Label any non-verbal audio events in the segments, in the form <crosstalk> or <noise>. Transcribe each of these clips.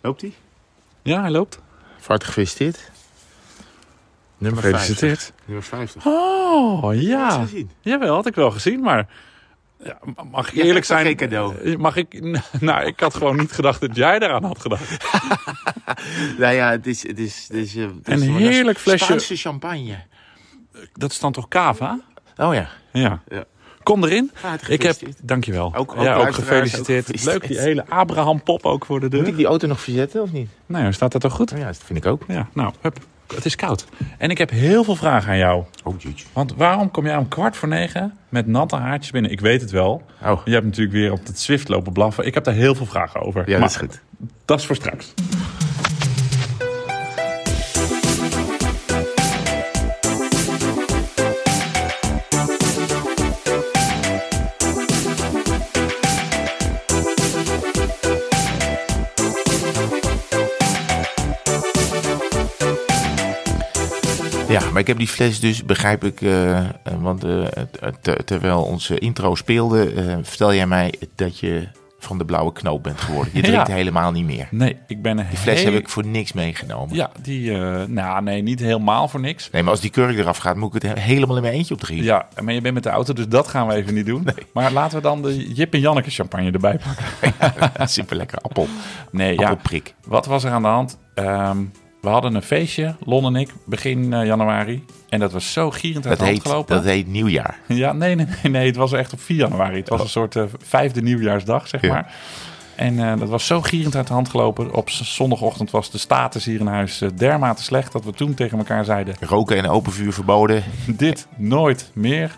Loopt hij? Ja, hij loopt. Van gefeliciteerd. Nummer Gefeliciteerd. 50. Nummer 50. Oh, Had je ja. gezien? Jawel, had ik wel gezien, maar... Ja, mag ik Je eerlijk toch zijn? geen cadeau? eh, Mag ik... <laughs> Nou, ik had gewoon niet gedacht dat jij daaraan had gedacht. <laughs> Nou ja, het is... Het is, het is, eh, het is Een heerlijk flesje- Spaanse champagne. Dat is dan toch cava? Oh ja. Ja. Ja. Kom erin. Ik heb, dankjewel. Ook- ook ja, ook gefeliciteerd. ook gefeliciteerd. Leuk, die hele Abraham-pop ook voor de Moet deur. ik die auto nog verzetten of niet? Nou, staat dat toch goed? Oh ja, dat vind ik ook. Ja, nou, hup. Het is koud. En ik heb heel veel vragen aan jou. Oh, jeetje. Want waarom kom jij om kwart voor negen met natte haartjes binnen? Ik weet het wel. Oh, Je hebt natuurlijk weer op het Zwift lopen blaffen. Ik heb daar heel veel vragen over. ja, Maar dat is goed. Dat is voor straks. Maar ik heb die fles dus, begrijp ik, eh, want eh, ter- terwijl onze intro speelde, vertel jij mij dat je van de blauwe knoop bent geworden. Je <laughs> drinkt Ja. helemaal niet meer. Nee, ik ben een Die fles heel- heb ik voor niks meegenomen. Ja, die... eh, nou, nee, niet helemaal voor niks. Nee, maar als die kurk eraf gaat, moet ik het he- helemaal in mijn eentje opdrinken. Ja, maar je bent met de auto, dus dat gaan we even niet doen. <laughs> Maar laten we dan de Jip en Janneke champagne erbij pakken. <laughs> Super lekker appel. Nee, ja. Appelprik. Wat was er aan de hand? Ehm, we hadden een feestje, Lon en ik, begin eh, januari. En dat was zo gierend uit Dat de hand heet, gelopen. dat heet nieuwjaar. Ja, nee, nee, nee, nee. Het was echt op 4 januari. Het was een soort eh, vijfde nieuwjaarsdag, zeg Ja. maar. En eh, dat was zo gierend uit de hand gelopen. Op zondagochtend was de status hier in huis dermate slecht... dat we toen tegen elkaar zeiden... Roken en open vuur verboden. <laughs> dit nooit meer.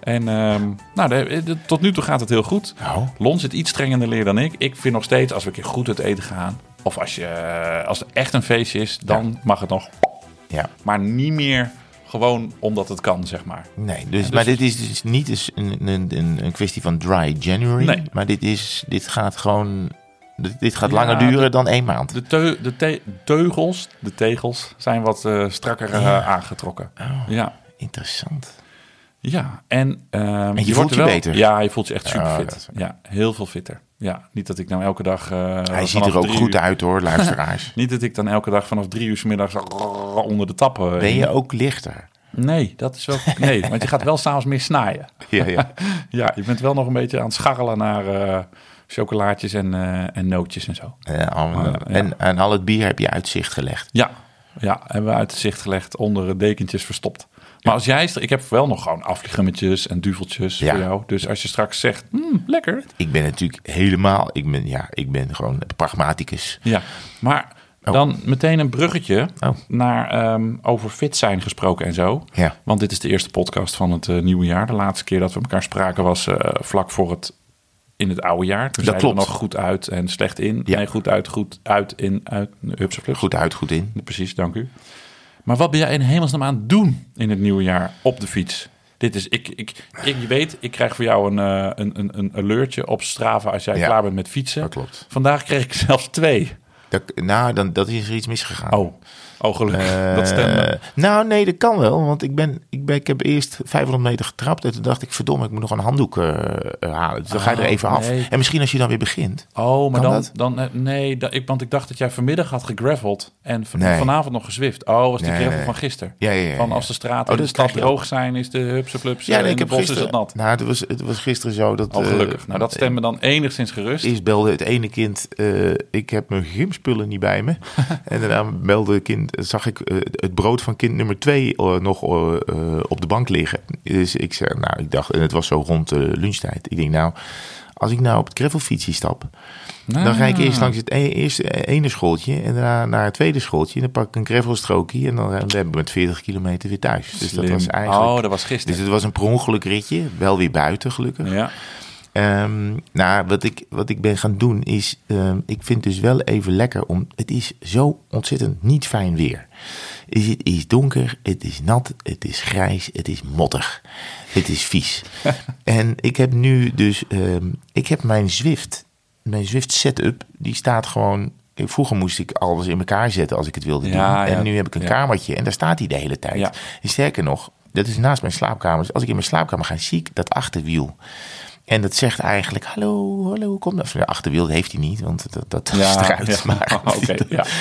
En ehm, nou, de- de- tot nu toe gaat het heel goed. Nou, Lon zit iets strenger in de leer dan ik. Ik vind nog steeds, als we een keer goed uit eten gaan... of als, je, eh, als er echt een feestje is, dan mag het nog. ja. Maar niet meer gewoon omdat het kan, zeg maar. Nee, dus, dus- maar dit is dus niet eens een, een, een, kwestie van dry January. Nee. Maar dit, is, dit gaat gewoon... Dit, gaat Ja, langer duren de- dan één maand. De, teu- de te- teugels, de tegels, zijn wat eh, strakker eh, aangetrokken. Oh, Ja, interessant. ja. En, ehm, je voelt je wel- beter? Ja, je voelt je echt super Oh, fit. dat is- Ja, heel veel fitter. Ja, niet dat ik nou elke dag... eh, Hij ziet er ook goed uur- uit hoor, luisteraars. <laughs> Niet dat ik dan elke dag vanaf drie uur 's middags onder de tappen... Ben je ook lichter? Nee, dat is wel... <laughs> Nee, want je gaat wel s'avonds meer snaaien. Ja, ja. <laughs> Ja, je bent wel nog een beetje aan het scharrelen naar eh, chocolaatjes en, eh, en nootjes en zo. Ja. En aan al het bier heb je uitzicht gelegd. Ja, ja, hebben we uit het zicht gelegd, onder dekentjes verstopt. Maar als jij, ik heb wel nog gewoon afvliegemmetjes en duveltjes voor jou. Dus als je straks zegt, "Hmm, lekker. Ik ben natuurlijk helemaal... Ik ben, ja, ik ben gewoon pragmaticus. Ja, maar Oh. dan meteen een bruggetje Oh. naar ehm, over fit zijn gesproken en zo. Ja. Want dit is de eerste podcast van het eh, nieuwe jaar. De laatste keer dat we elkaar spraken was eh, vlak voor het in het oude jaar. Toen Dat klopt. nog goed uit en slecht in. Ja. Nee, goed uit, goed uit, in, uit. Flux. Goed uit, goed in. Precies, dank u. Maar wat ben jij in hemelsnaam aan het doen in het nieuwe jaar op de fiets? Dit is, ik, ik, ik, je weet, ik krijg voor jou een, eh, een, een, een alertje op Strava als jij Ja. klaar bent met fietsen. Dat klopt. Vandaag kreeg ik zelfs twee. Dat, nou, dan, dat is er iets misgegaan. Oh, oh gelukkig. dat Eh, stemde. nou, nee, dat kan wel. Want ik, ben, ik, ben, ik heb eerst 500 meter getrapt. En toen dacht ik, verdomme, ik moet nog een handdoek eh, eh, halen. Dus dan ga je er Oh, even af. nee. En misschien als je dan weer begint. Oh, maar dan, dat? dan nee, dat, ik, want ik dacht dat jij vanmiddag had gegraveld en van- Nee. vanavond nog gezwift. Oh, was die Nee, gravel van gisteren. Ja, ja, ja, Van als de straten Oh, in de dat stad droog zijn, is de hupseplups Ja, nee, ik heb bos gisteren... is het nat. Nou, het was, het was gisteren zo dat... Oh, gelukkig. nou, dat stemt me dan enigszins gerust. Eerst belde het ene kind, ik heb mijn gymspullen niet bij me. <laughs> en daarna belde kind, zag ik eh, het brood van kind nummer twee eh, nog eh, op de bank liggen. Dus ik zei, nou, ik dacht, en het was zo rond de lunchtijd. Ik denk, nou, als ik nou op het gravelfietsje stap, dan ga ik eerst langs het e- eerste ene schooltje en daarna naar het tweede schooltje. En dan pak ik een gravelstrookje en dan, dan ben ik met 40 kilometer weer thuis. Dus dat was eigenlijk... Oh, dat was Dus gisteren. het was een per ongeluk ritje, wel weer buiten gelukkig. Ja. Ehm, nou, wat ik, wat ik ben gaan doen is, ehm, ik vind dus wel even lekker om, het is zo ontzettend niet fijn weer. Is Het is donker, het is nat, het is grijs, het is mottig, het is vies. <laughs> en ik heb nu dus, ehm, ik heb mijn Zwift, mijn Zwift setup, die staat gewoon, vroeger moest ik alles in elkaar zetten als ik het wilde Ja, doen. En ja, nu heb ik een ja. kamertje en daar staat hij de hele tijd. En sterker nog, dat is naast mijn slaapkamer. Dus als ik in mijn slaapkamer ga, zie ik dat achterwiel. En dat zegt eigenlijk, hallo, hallo, kom. Of, ja, achterwiel heeft hij niet, want dat, dat is <laughs> eruit. ja. Maar, <laughs> ja. <laughs>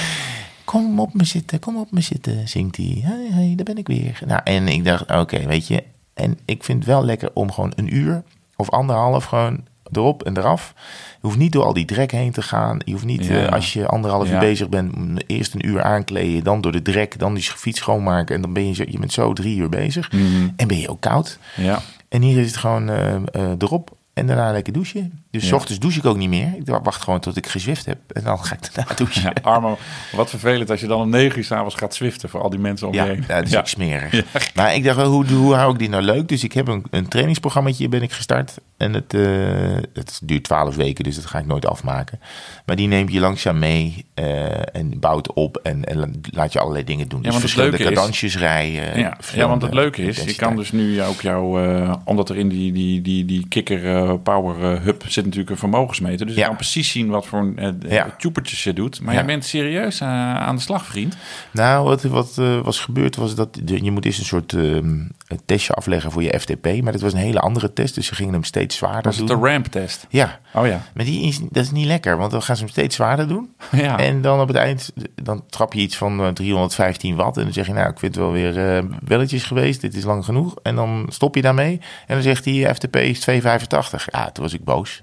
Kom op me zitten, kom op me zitten, zingt hij. Hoi, hoi, daar ben ik weer. Nou, en ik dacht, oké, weet je. En ik vind het wel lekker om gewoon een uur of anderhalf gewoon erop en eraf. Je hoeft niet door al die drek heen te gaan. Je hoeft niet, Ja. eh, als je anderhalf Ja. uur bezig bent, eerst een uur aankleden, dan door de drek, dan die fiets schoonmaken. En dan ben je, zo, je bent zo drie uur bezig. Mhm. En ben je ook koud. ja. En hier is het gewoon eh, eh, erop en daarna lekker douchen. Dus s Ja. ochtends douche ik ook niet meer. Ik wacht gewoon tot ik gezwift heb. En dan ga ik daarna <laughs> douchen. Ja, Armo, wat vervelend als je dan om negen uur s'avonds gaat zwiften voor al die mensen om Ja, je heen. ja, dat is Ja. ook smerig. Maar ik dacht, hoe, hoe hou ik die nou leuk? Dus ik heb een, een trainingsprogrammaatje ben ik gestart. En het, eh, het duurt twaalf weken, dus dat ga ik nooit afmaken. Maar die neemt je langzaam mee eh, en bouwt op en, en laat je allerlei dingen doen. Ja, dus verschillende cadeautjes rijden. Ja, ja, want het leuke is, je kan dus nu ook jouw, eh, omdat er in die, die, die, die kikker eh, power eh, hub zit natuurlijk een vermogensmeter. Dus je Ja. kan precies zien wat voor uh, Ja. je doet. Maar Ja. je bent serieus aan de slag, vriend. Nou, wat, wat was gebeurd was dat je moet eerst een soort ehm, testje afleggen voor je FTP. Maar dat was een hele andere test, dus ze gingen hem steeds zwaarder Dat is doen. de ramptest. Ja, Oh ja. maar die is, dat is niet lekker, want dan gaan ze hem steeds zwaarder doen. <laughs> ja. En dan op het eind, dan trap je iets van eh, 315 watt. En dan zeg je, nou, ik vind het wel weer belletjes geweest. Dit is lang genoeg. En dan stop je daarmee. En dan zegt hij, FTP is 285. Ja, toen was ik boos.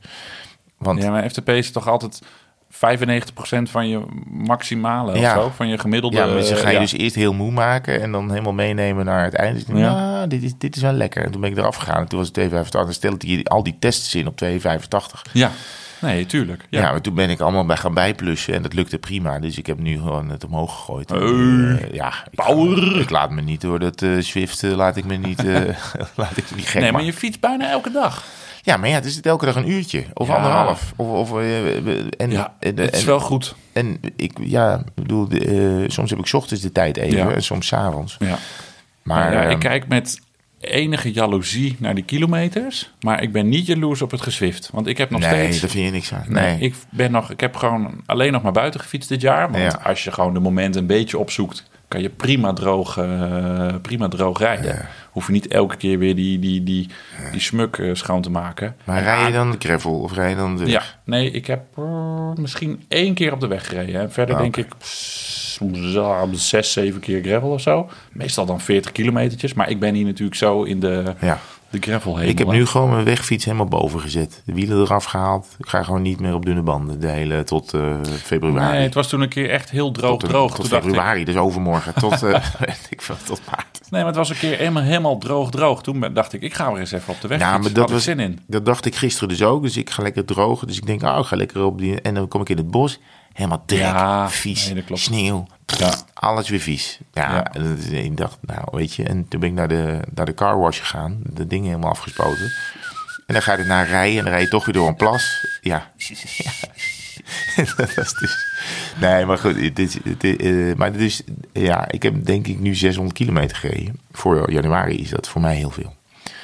Want ja, maar FTP is toch altijd 95% van je maximale Ja. of zo? Van je gemiddelde... ja, maar ze gaan je ja. dus eerst heel moe maken. En dan helemaal meenemen naar het einde. Dus Ja. nou, dit is, dit is wel lekker. En toen ben ik eraf gegaan. En toen was het 285. Dan stelde hij al die tests in op 285. Ja, nee, tuurlijk. Ja. Ja. maar toen ben ik allemaal bij gaan bijplussen en dat lukte prima. Dus ik heb nu gewoon het omhoog gegooid. Eh, ja, ik, Power. ik laat me niet door dat eh Swift, eh, laat ik me niet, <laughs> laat ik me niet gek Nee, maar maken. je fietst bijna elke dag. Ja, maar ja, het is elke dag een uurtje of Ja. anderhalf. Of, of, eh, en, Ja, en, het is en- wel goed. en ik, ja, bedoel, de, eh, soms heb ik ochtends de tijd even Ja. en soms 's avonds. Ja. Maar ja, ik ehm, kijk met enige jaloezie naar die kilometers. Maar ik ben niet jaloers op het gezwift. Want ik heb nog nee, steeds... daar vind je niks aan. Nee, Nee, ik, ben nog, ik heb gewoon alleen nog maar buiten gefietst dit jaar. Want Ja. als je gewoon de momenten een beetje opzoekt... kan je prima droog, eh, prima droog rijden. Ja. Hoef je niet elke keer weer die, die, die, die smuk eh, schoon te maken. maar rij je dan de gravel of rij je dan de Ja, nee, ik heb eh, misschien één keer op de weg gereden. En verder Ah, denk ik pss, zo, zes, zeven keer gravel of zo. Meestal dan 40 kilometertjes. Maar ik ben hier natuurlijk zo in de, Ja. De gravel heen. Ik heb nu gewoon mijn wegfiets helemaal boven gezet. De wielen eraf gehaald. Ik ga gewoon niet meer op dunne banden. De hele tot eh, februari. Nee, het was toen een keer echt heel droog, tot, droog. tot Toen dacht ik, februari, dus overmorgen. Tot, eh, <laughs> ik veel, tot maart. nee, maar het was een keer helemaal, helemaal droog, droog. Toen dacht ik, ik ga weer eens even op de weg Ja, maar dat was, zin in. dat dacht ik gisteren dus ook. Dus ik ga lekker drogen. Dus ik denk, oh, ik ga lekker op die... En dan kom ik in het bos. Helemaal drek, Ja, vies, nee, sneeuw. Ja. Alles weer vies. Ja, Ja. ik dacht, nou, weet je. En toen ben ik naar de, naar de car wash gegaan. De dingen helemaal afgespoten. En dan ga je ernaar rijden. En dan rij je toch weer door een plas. Ja. <laughs> dat was dus... Nee, maar goed. Het is, eh, maar dus, ja, ik heb denk ik nu 600 kilometer gereden. Voor januari is dat voor mij heel veel.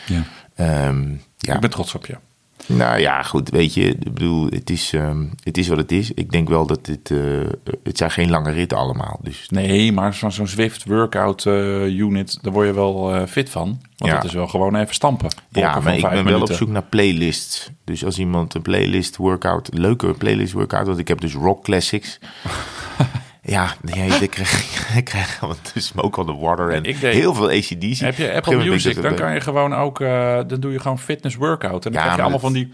Ja. Ehm, ja. Ik ben trots op je. Nou ja, goed, weet je, ik bedoel, het is, ehm, het is wat het is. Ik denk wel dat dit, eh, het zijn geen lange ritten allemaal. Dus Nee, maar zo'n zo'n Zwift workout eh, unit, daar word je wel eh, fit van. Want Ja. dat is wel gewoon even stampen. ja, maar van ik ben wel op zoek naar playlists. Dus als iemand een playlist workout, een leuke playlist workout, want ik heb dus rock classics. <laughs> ja, nee, ik <laughs> krijg, ik Smoke on the Water en Ik deed- heel veel ACDC. Heb je Apple Music, dan kan je gewoon ook, eh, dan doe je gewoon fitness workout. En dan Ja, krijg je allemaal van die...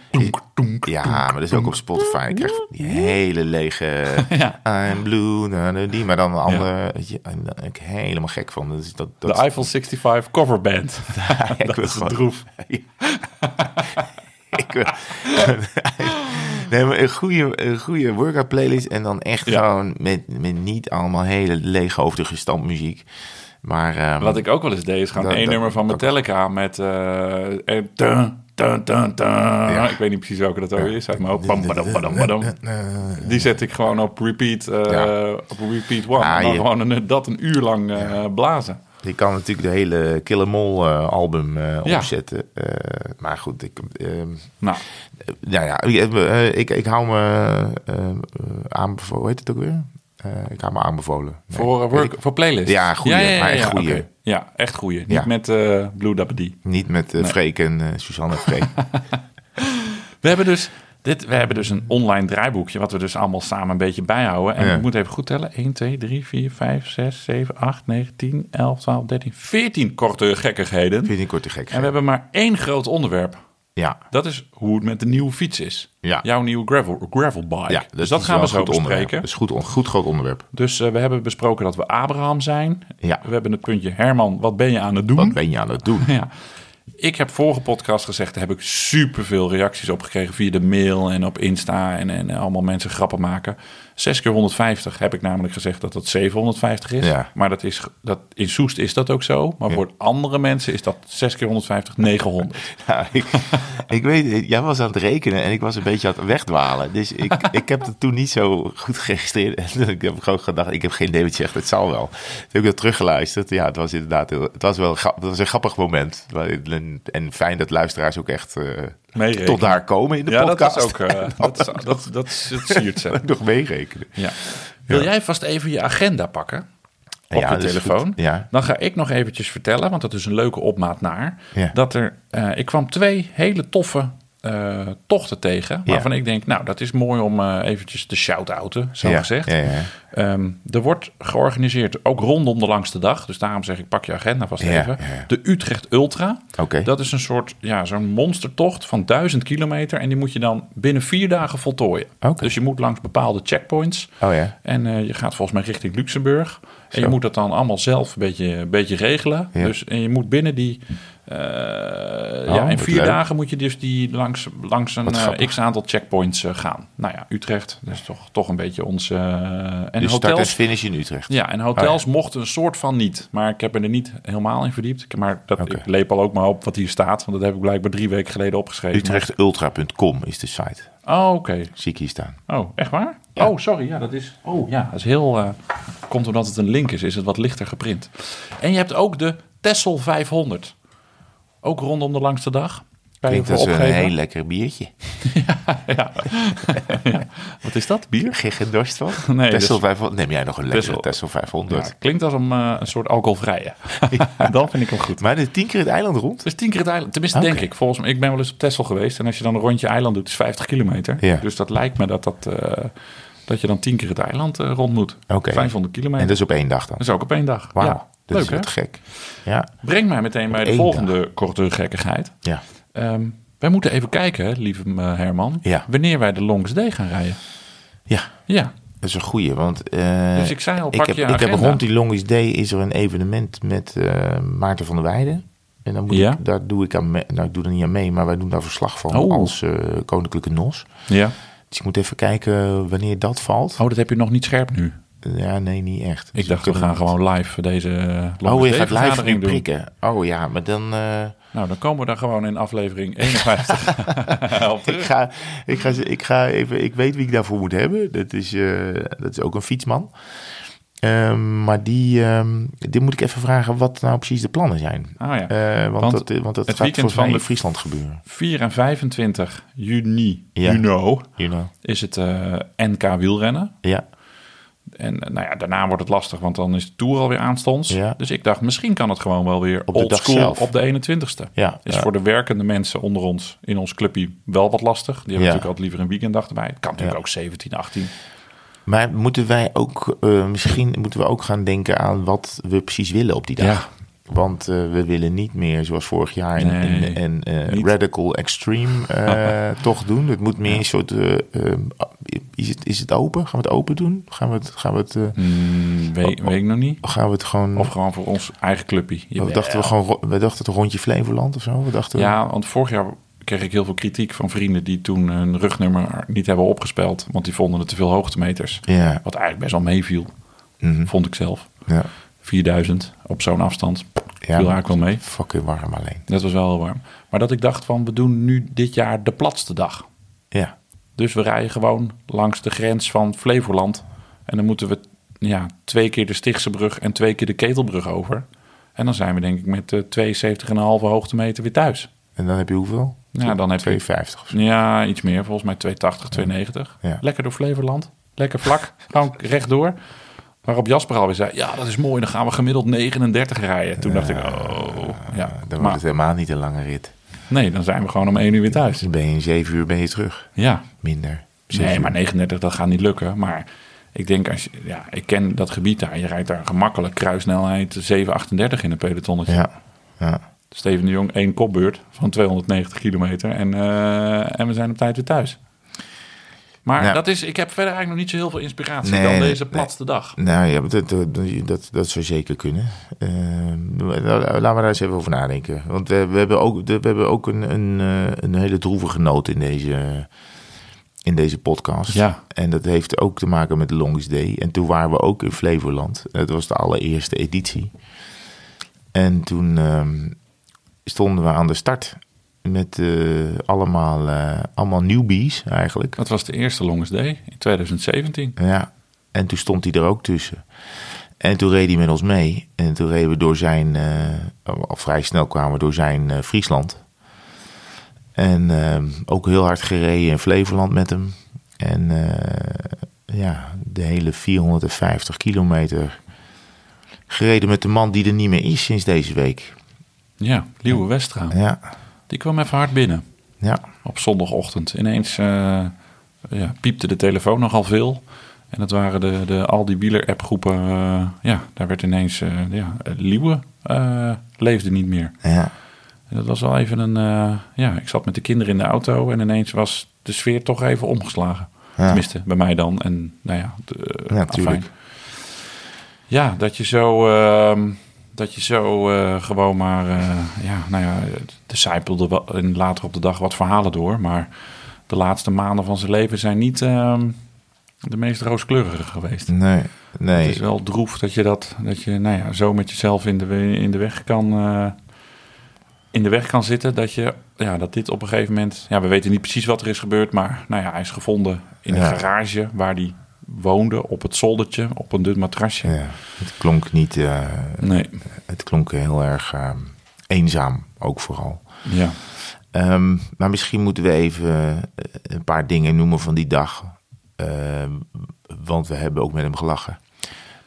toenk, Ja, maar dat is ook op Spotify. Ik krijg die hele lege <laughs> Ja. I'm blue, na, na, die, maar dan een andere, en daar ben ik helemaal gek van. Dat dat, dat De Eiffel 65 coverband. <laughs> ik dat is gewoon- droef. ik wil, nee, maar een goede, een goede workout playlist en dan echt Ja. gewoon met, met niet allemaal hele leeghoofdige stampmuziek. Maar ehm, Wat ik ook wel eens deed, is gewoon één nummer van Metallica met... en dun, dun, dun, dun. Ik weet niet precies welke dat ook is uit mijn hoofd. Bam, badam, badam, badam. Die zet ik gewoon op repeat, Ja. op repeat one. Ah, en dan gewoon een, dat een uur lang blazen. Je kan natuurlijk de hele Kill 'Em All eh, album eh, Ja. opzetten. Eh, maar goed, ik, ehm, Nou, nou ja, ik, ik, ik hou me aanbevolen, hoe heet het ook weer? Ik hou me aanbevolen. Nee, voor, work, ik- voor playlist. Ja, goeie, maar echt goeie. oké. Ja, echt goeie. Niet Ja. met Blue Dabba. Niet met Nee. Freek en Suzanne Freek. <laughs> We hebben dus... Dit, we hebben dus een online draaiboekje, wat we dus allemaal samen een beetje bijhouden. En Ja. ik moet even goed tellen. 1, 2, 3, 4, 5, 6, 7, 8, 9, 10, 11, 12, 13, 14 korte gekkigheden. Korte. En we hebben maar één groot onderwerp. Ja, Dat is hoe het met de nieuwe fiets is. Ja. Jouw nieuwe gravel, gravelbike. ja dus dat is gaan we zo goed onderwerp. bespreken. Dat is goed, on- goed groot onderwerp. Dus eh, we hebben besproken dat we Abraham zijn. Ja. We hebben het puntje Herman, wat ben je aan het doen? Wat ben je aan het doen? <laughs> Ja. Ik heb vorige podcast gezegd, daar heb ik superveel reacties op gekregen via de mail en op Insta en, en allemaal mensen grappen maken. 6 keer 150 heb ik namelijk gezegd dat dat 750 is. Ja. Maar dat is, dat, in Soest is dat ook zo. Maar Ja. voor andere mensen is dat 6 keer 150 900. <laughs> Ja, ik, ik weet, jij was aan het rekenen en ik was een beetje aan het wegdwalen. Dus ik, <laughs> ik heb het toen niet zo goed geregistreerd. En <laughs> ik heb gewoon gedacht, ik heb geen idee wat je zegt, het zal wel. Toen heb ik dat teruggeluisterd. Ja, het was inderdaad, het was wel het was een grappig moment. En, en fijn dat luisteraars ook echt eh, Meerekenen. tot daar komen in de Ja, podcast. dat is ook, eh, <laughs> dat, is, dat, dat, siert ze. Ook nog meerekenen. Ja. Wil jij vast even je agenda pakken? Op Ja, je dat telefoon. Ja. Dan ga ik nog eventjes vertellen, want dat is een leuke opmaat naar. Dat er, eh, ik kwam twee hele toffe eh, tochten tegen. Ja. Waarvan ik denk, nou, dat is mooi om eh, eventjes te shout-outen, zo ja, gezegd. Ja, ja. Ehm, er wordt georganiseerd, ook rondom de langste dag. Dus daarom zeg ik, pak je agenda vast Ja, even. ja, ja. De Utrecht Ultra. Dat is een soort, ja, zo'n monstertocht van 1000 kilometer. En die moet je dan binnen vier dagen voltooien. Dus je moet langs bepaalde checkpoints. Oh ja. En eh, je gaat volgens mij richting Luxemburg. En je moet dat dan allemaal zelf een beetje, een beetje regelen. Ja. Dus, en je moet binnen die... eh, ja, in vier leuk. dagen moet je dus die langs, langs een eh, x-aantal checkpoints eh, gaan. Nou ja, Utrecht. Dat is toch, toch een beetje ons... eh, en Dus start hotels... finish in Utrecht. Ja, en hotels mochten een soort van niet. Maar ik heb me er niet helemaal in verdiept. Ik- Maar dat, ik leep al ook maar op wat hier staat. Want dat heb ik blijkbaar drie weken geleden opgeschreven. Utrechtultra.com is de site. Oh, oké. Zie ik hier staan. Oh, echt waar? Ja. Oh, sorry. Ja, dat is. Oh, ja, dat is heel. komt omdat het een link is, is het wat lichter geprint. En je hebt ook de Tessel 500. Ook rondom de langste dag. Klinkt als een heel lekker biertje. <laughs> ja. Ja. <laughs> Wat is dat? Bier? Geen geen dorst van? <laughs> Nee, Tessel dus- 500. Neem jij nog een lekkere Tessel. Tessel Ja, 500. het klinkt als een, eh, een soort alcoholvrije. Dan vind ik hem goed. Maar de tien keer het eiland rond? Dus tien keer het eiland. Tenminste, denk ik. Volgens mij, ik ben wel eens op Texel geweest. En als je dan een rondje eiland doet, is 50 kilometer. Dus dat lijkt me dat, dat, eh, dat je dan tien keer het eiland eh, rond moet. Oké. 500 kilometer. En dat is op één dag dan? Dat is ook op één dag. Wauw, Ja. Dat Leuk is wat gek. Ja, Breng mij meteen bij de volgende korte gekkigheid. ja. Ehm, wij moeten even kijken, lieve eh, Herman. Ja. Wanneer wij de Longest Day gaan rijden. ja. Ja. Dat is een goeie, want eh, Dus ik zei al, ik, pak heb, je ik heb rond die Longest Day is er een evenement met eh, Maarten van der Weijden. En dan moet Ja. ik, daar doe ik aan mee, nou ik doe er niet aan mee, maar wij doen daar verslag van Oh. als Koninklijke NOS. Ja. Dus ik moet even kijken wanneer dat valt. Oh, dat heb je nog niet scherp nu. Ja, nee, niet echt. Ik Dus dacht, we gaan gewoon live deze Oh, je gaat live doen. prikken. Oh ja, maar dan... eh, Nou, dan komen we daar gewoon in aflevering 51 op <laughs> ik, ga, ik, ga, ik ga even... Ik weet wie ik daarvoor moet hebben. Dat is, eh, dat is ook een fietsman. Ehm, maar die, ehm, die moet ik even vragen wat nou precies de plannen zijn. Oh ja. Eh, want, Want dat, want dat het gaat weekend van in de- Friesland gebeuren. 4 en 25 juni, Ja. you know, You know. is het NK wielrennen. Ja, En eh, nou ja, daarna wordt het lastig, want dan is de Tour alweer aanstonds. Ja. Dus ik dacht, misschien kan het gewoon wel weer Op de old school zelf. op de 21ste. ja. Is ja. voor de werkende mensen onder ons in ons clubje wel wat lastig. Die hebben natuurlijk altijd liever een weekenddag erbij. Het kan natuurlijk ook 17, 18. Maar moeten wij ook... eh, misschien moeten we ook gaan denken aan wat we precies willen op die dag. Want eh, we willen niet meer zoals vorig jaar een, Nee, een, een, eh, radical extreme eh, <laughs> toch doen. Het moet meer een soort... is, het, is het open? Gaan we het open doen? Gaan we het, gaan we het, Hmm, weet, weet ik nog niet. gaan we het gewoon... Of gewoon voor ons eigen clubje. we dachten we gewoon... We dachten het rondje Flevoland of zo. We dachten Ja, want vorig jaar kreeg ik heel veel kritiek van vrienden die toen hun rugnummer niet hebben opgespeld. Want die vonden het te veel hoogtemeters. Ja. Wat eigenlijk best wel meeviel, Mhm. vond ik zelf. ja. 4000 op zo'n afstand. Ja, viel eigenlijk wel mee. Fucking warm alleen. Dat was wel heel warm. Maar dat ik dacht van, we doen nu dit jaar de platste dag. Ja. Dus we rijden gewoon langs de grens van Flevoland. En dan moeten we ja, twee keer de Stichtse brug en twee keer de Ketelbrug over. En dan zijn we denk ik met eh 72,5 hoogtemeter weer thuis. En dan heb je hoeveel? Ja, dan heb je 250 of zo. Ja, iets meer. Volgens mij 280, 290. Ja. Lekker door Flevoland. Lekker vlak. <laughs> Gewoon rechtdoor. Waarop Jasper alweer zei, ja, dat is mooi. Dan gaan we gemiddeld 39 rijden. Toen dacht ik, oh, ja. Dan wordt Maar, het helemaal niet een lange rit. Nee, dan zijn we gewoon om één uur weer thuis. Dan ben je in zeven uur ben je terug. Ja. Minder. Nee, uur. maar 39, dat gaat niet lukken. Maar ik denk, als je, ja, ik ken dat gebied daar. Je rijdt daar gemakkelijk kruissnelheid 738 in een pelotonnetje. Ja, ja. Steven de Jong, één kopbeurt van 290 kilometer. En, eh, en we zijn op tijd weer thuis. Maar Ja. dat is, ik heb verder eigenlijk nog niet zo heel veel inspiratie Nee, dan nee, deze nee. platste dag. Nou ja, dat, dat, dat, dat zou zeker kunnen. Eh, laten we daar eens even over nadenken. Want eh, we hebben ook, we hebben ook een, een, eh, een hele droevige noot in deze, in deze podcast. Ja. En dat heeft ook te maken met de Longest Day. En toen waren we ook in Flevoland. Het was de allereerste editie. En toen ehm, stonden we aan de start met eh, allemaal, eh, allemaal newbies eigenlijk. Dat was de eerste Longest Day in 2017. Ja, en toen stond hij er ook tussen. En toen reed hij met ons mee. En toen reden we door zijn, eh, al vrij snel kwamen we door zijn Friesland. En ook heel hard gereden in Flevoland met hem. En ja, de hele 450 kilometer gereden met de man die er niet meer is sinds deze week. Ja, Liewe Westra. Ja, Die kwam even hard binnen ja, op zondagochtend. Ineens eh, ja, piepte de telefoon nogal veel. En dat waren de, de al die wieler-appgroepen. eh, ja, daar werd ineens... eh ja, Liewe leefde niet meer. ja. En dat was wel even een... ja, ik zat met de kinderen in de auto en ineens was de sfeer toch even omgeslagen. Ja. Tenminste, bij mij dan. En nou ja, de, Ja, afijn. tuurlijk. Ja, dat je zo, ehm, dat je zo eh, gewoon maar, eh, ja, nou ja, de zijpelde wel in later op de dag wat verhalen door. Maar de laatste maanden van zijn leven zijn niet ehm, de meest rooskleurige geweest. Nee, nee. Het is wel droef dat je dat, dat je, nou ja, zo met jezelf in de, in de weg kan, eh, in de weg kan zitten. Dat je, ja, dat dit op een gegeven moment, ja, we weten niet precies wat er is gebeurd, maar nou ja, hij is gevonden in Ja. een garage waar hij woonde op het zoldertje op een dun matrasje. Ja, het klonk niet... eh, Nee, Het klonk heel erg eh, eenzaam, ook vooral. ja. Ehm, maar misschien moeten we even eh, een paar dingen noemen van die dag. Ehm, want we hebben ook met hem gelachen.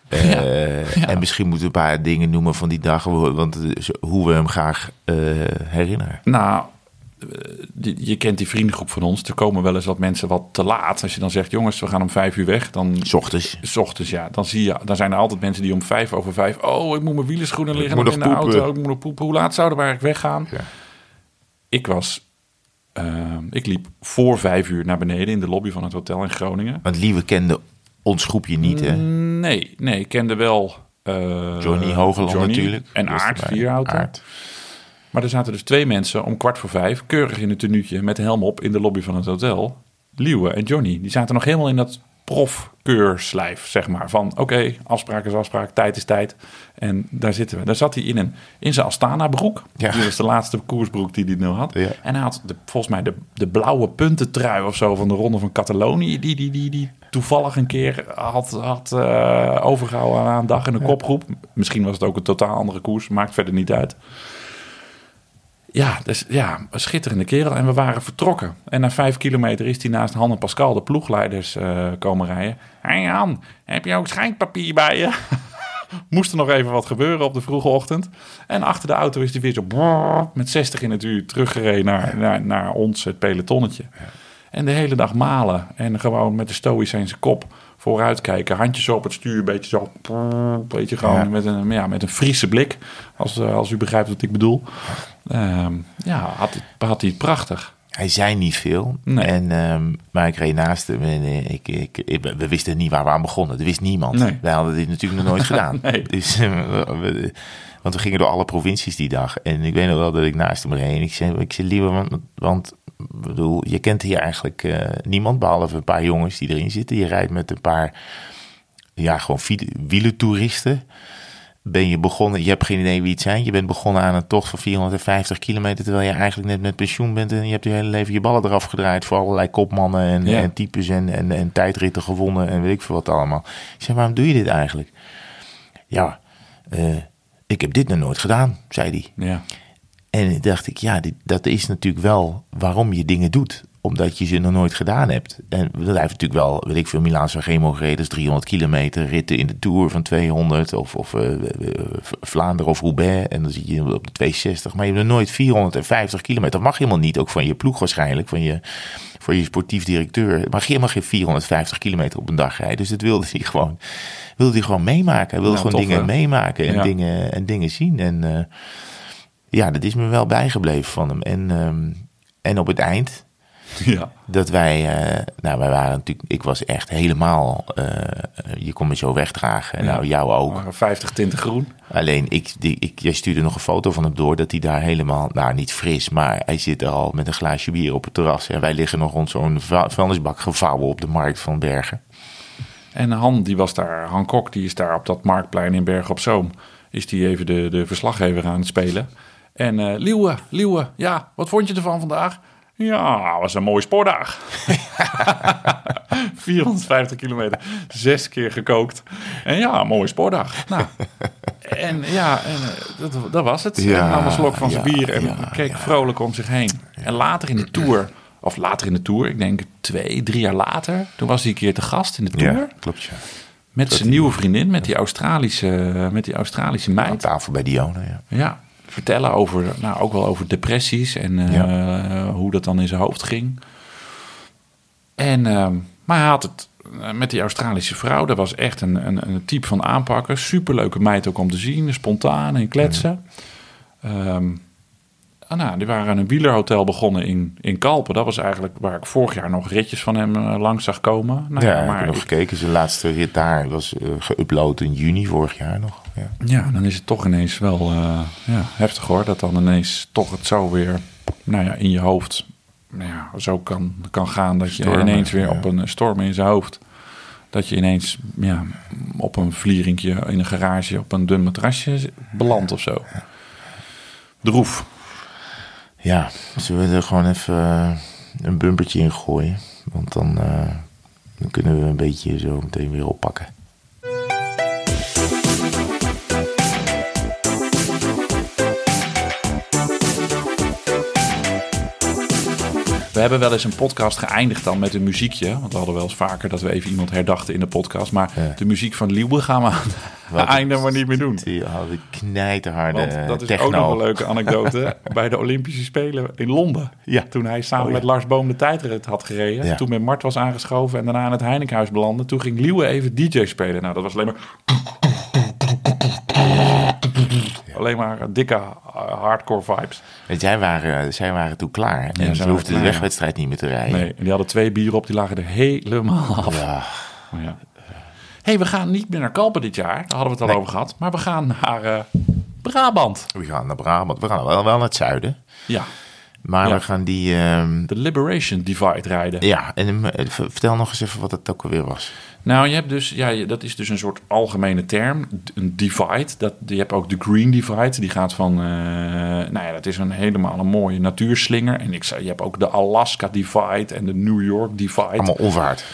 Ja, <laughs> ja. En misschien moeten we een paar dingen noemen van die dag. Want hoe we hem graag herinneren. Nou, je kent die vriendengroep van ons. Er komen wel eens wat mensen wat te laat. Als je dan zegt, jongens, we gaan om vijf uur weg. Dan, S ochtends. s ochtends, ja. Dan, zie je, dan zijn er altijd mensen die om vijf over vijf... Oh, ik moet mijn wielerschoenen liggen in de auto. Ik moet nog poepen. Hoe laat zouden we eigenlijk weggaan? Ja. Ik was... eh, ik liep voor vijf uur naar beneden in de lobby van het hotel in Groningen. Want Lieve kende ons groepje niet, hè? Nee, nee, ik kende wel... eh, Johnny Hogeland Johnny natuurlijk. En Aard. Vierhouten. Aard. Maar er zaten dus twee mensen om kwart voor vijf, keurig in een tenuutje met de helm op in de lobby van het hotel. Liewe en Johnny, die zaten nog helemaal in dat profkeurslijf, zeg maar. Van oké, afspraak is afspraak, tijd is tijd. En daar zitten we. Daar zat hij in, een, in zijn Astana broek. Ja. Die was de laatste koersbroek die hij nu had. Ja. En hij had de, volgens mij de, de blauwe puntentrui of zo van de Ronde van Catalonië. Die, die, die, die toevallig een keer had, had eh, overgehouden aan een dag in een kopgroep. Misschien was het ook een totaal andere koers, maakt verder niet uit. Ja, dus ja, een schitterende kerel. En we waren vertrokken. En na vijf kilometer is hij naast Han en Pascal, de ploegleiders, eh, komen rijden. Hé hey Han, heb je ook schenkpapier bij je? <laughs> Moest er nog even wat gebeuren op de vroege ochtend. En achter de auto is hij weer zo brrr, <laughs> met 60 in het uur teruggereden naar, naar, naar ons, het pelotonnetje. En de hele dag malen. En gewoon met de stoïcijnse kop vooruit kijken. Handjes op het stuur, een beetje zo. Een beetje gewoon Ja. met, een, ja, met een Friese blik. Als, eh, als u begrijpt wat ik bedoel. Ehm, ja, had, hij- had hij het prachtig. Hij zei niet veel. Nee. En, ehm, maar ik reed naast hem en eh, ik, ik, ik- we wisten niet waar we aan begonnen. Er wist niemand. Nee. Wij hadden dit natuurlijk nog nooit <laughs> gedaan. Nee. Dus, eh, we- we- want we gingen door alle provincies die dag. En ik weet nog wel dat ik naast hem reed. En ik zei, ik zei liever, want, want bedoel, je kent hier eigenlijk eh, niemand. Behalve een paar jongens die erin zitten. Je rijdt met een paar, ja, gewoon wielentoeristen. Ben je begonnen, je hebt geen idee wie het zijn. Je bent begonnen aan een tocht van 450 kilometer. Terwijl je eigenlijk net met pensioen bent. En je hebt je hele leven je ballen eraf gedraaid. Voor allerlei kopmannen en, Ja. en types en, en, en tijdritten gewonnen. En weet ik veel wat allemaal. Ik zei, waarom doe je dit eigenlijk? Ja, eh, ik heb dit nog nooit gedaan, zei hij. Ja, En dacht ik, ja, dit, dat is natuurlijk wel waarom je dingen doet. Omdat je ze nog nooit gedaan hebt. En dat heeft natuurlijk wel, weet ik veel, Milaan Sanremo gereden, dus 300 kilometer, ritten in de Tour van 200 of, of uh, Vlaanderen of Roubaix. En dan zie je op de 260, maar je hebt nog nooit 450 kilometer. Dat mag helemaal niet, ook van je ploeg waarschijnlijk, van je, voor je sportief directeur. Mag je helemaal geen 450 kilometer op een dag rijden. Dus dat wilde hij gewoon, wilde hij gewoon meemaken. Hij wilde Ja, gewoon tof, dingen hè? meemaken en, Ja. dingen, en dingen zien. En eh, ja, dat is me wel bijgebleven van hem. En, ehm, en op het eind, Ja. dat wij, eh, nou, wij waren natuurlijk, ik was echt helemaal, eh, je kon me zo wegdragen. En Ja. Nou, jou ook. Maar 50 tinten groen. Alleen, ik, die, ik, jij stuurde nog een foto van hem door dat hij daar helemaal, nou niet fris, maar hij zit er al met een glaasje bier op het terras. En wij liggen nog rond zo'n vuilnisbak gevouwen op de markt van Bergen. En Han, die was daar, Han Kok, die is daar op dat marktplein in Bergen op Zoom. Is die even de, de verslaggever aan het spelen. En eh Liewe, Liewe, ja, wat vond je ervan vandaag? Ja, was een mooie sportdag. 450 <laughs> kilometer, zes keer gekookt. En ja, een mooie sportdag. Nou, <laughs> en ja, en, eh, dat, dat was het. Ja, en nam een slok van zijn ja, bier en ja, keek ja. vrolijk om zich heen. En later in de Tour, of later in de Tour, ik denk twee, drie jaar later... toen was hij een keer te gast in de Tour... Ja, klopt ja. Met zijn nieuwe vriendin, met die Australische, met die Australische Aan meid. tafel bij Dione, ja. Ja, vertellen over, nou ook wel over depressies en eh, Ja. hoe dat dan in zijn hoofd ging. En, ehm, maar hij had het eh, met die Australische vrouw. Dat was echt een, een, een type van aanpakken. Superleuke meid ook om te zien, spontaan en kletsen. Ehm, nou, die waren aan een wielerhotel begonnen in, in Kalpen. Dat was eigenlijk waar ik vorig jaar nog ritjes van hem eh, langs zag komen. Nou, ja, ik maar heb nog ik- gekeken. Zijn laatste rit daar was eh, geüpload in juni vorig jaar nog. Ja. Ja, dan is het toch ineens wel eh, ja, heftig hoor. Dat dan ineens toch het zo weer nou ja, in je hoofd nou ja, zo kan, kan gaan. Dat je Stormen, ineens weer ja. op een storm in zijn hoofd. Dat je ineens ja, op een vlierinkje in een garage op een dun matrasje belandt of zo. Droef. Ja, zullen we er gewoon even eh, een bumpertje in gooien? Want dan, eh, dan kunnen we een beetje zo meteen weer oppakken. We hebben wel eens een podcast geëindigd dan met een muziekje. Want we hadden wel eens vaker dat we even iemand herdachten in de podcast. Maar Ja. de muziek van Liewe gaan we aan het einde maar niet meer doen. Die hadden knijterharde Want dat is techno. ook nog een leuke anekdote. <laughs> bij de Olympische Spelen in Londen. Ja. Toen hij samen Oh, ja. met Lars Boom de tijdrit had gereden. Ja. Toen met Mart was aangeschoven en daarna in het Heinekenhuis belandde. Toen ging Liewe even DJ spelen. Nou, dat was alleen maar... Alleen maar dikke uh, hardcore vibes. Want zij waren, zij waren toen klaar. En ze hoefden de wegwedstrijd niet meer te rijden. Nee, en die hadden twee bieren op, die lagen er helemaal af. Ja, ja. hey, we gaan niet meer naar Kalpen dit jaar. Daar hadden we het al Nee. over gehad. Maar we gaan naar eh, Brabant. we gaan naar Brabant. We gaan wel, wel naar het zuiden. Ja, Maar Ja. we gaan die... ehm, de Liberation Divide rijden. ja, en eh, v- vertel nog eens even wat het ook alweer was. Nou, je hebt dus, ja, dat is dus een soort algemene term, een divide. Dat, je hebt ook de Green Divide, die gaat van, eh, nou ja, dat is een helemaal een mooie natuurslinger. En ik zei, je hebt ook de Alaska Divide en de New York Divide. Allemaal onverhard.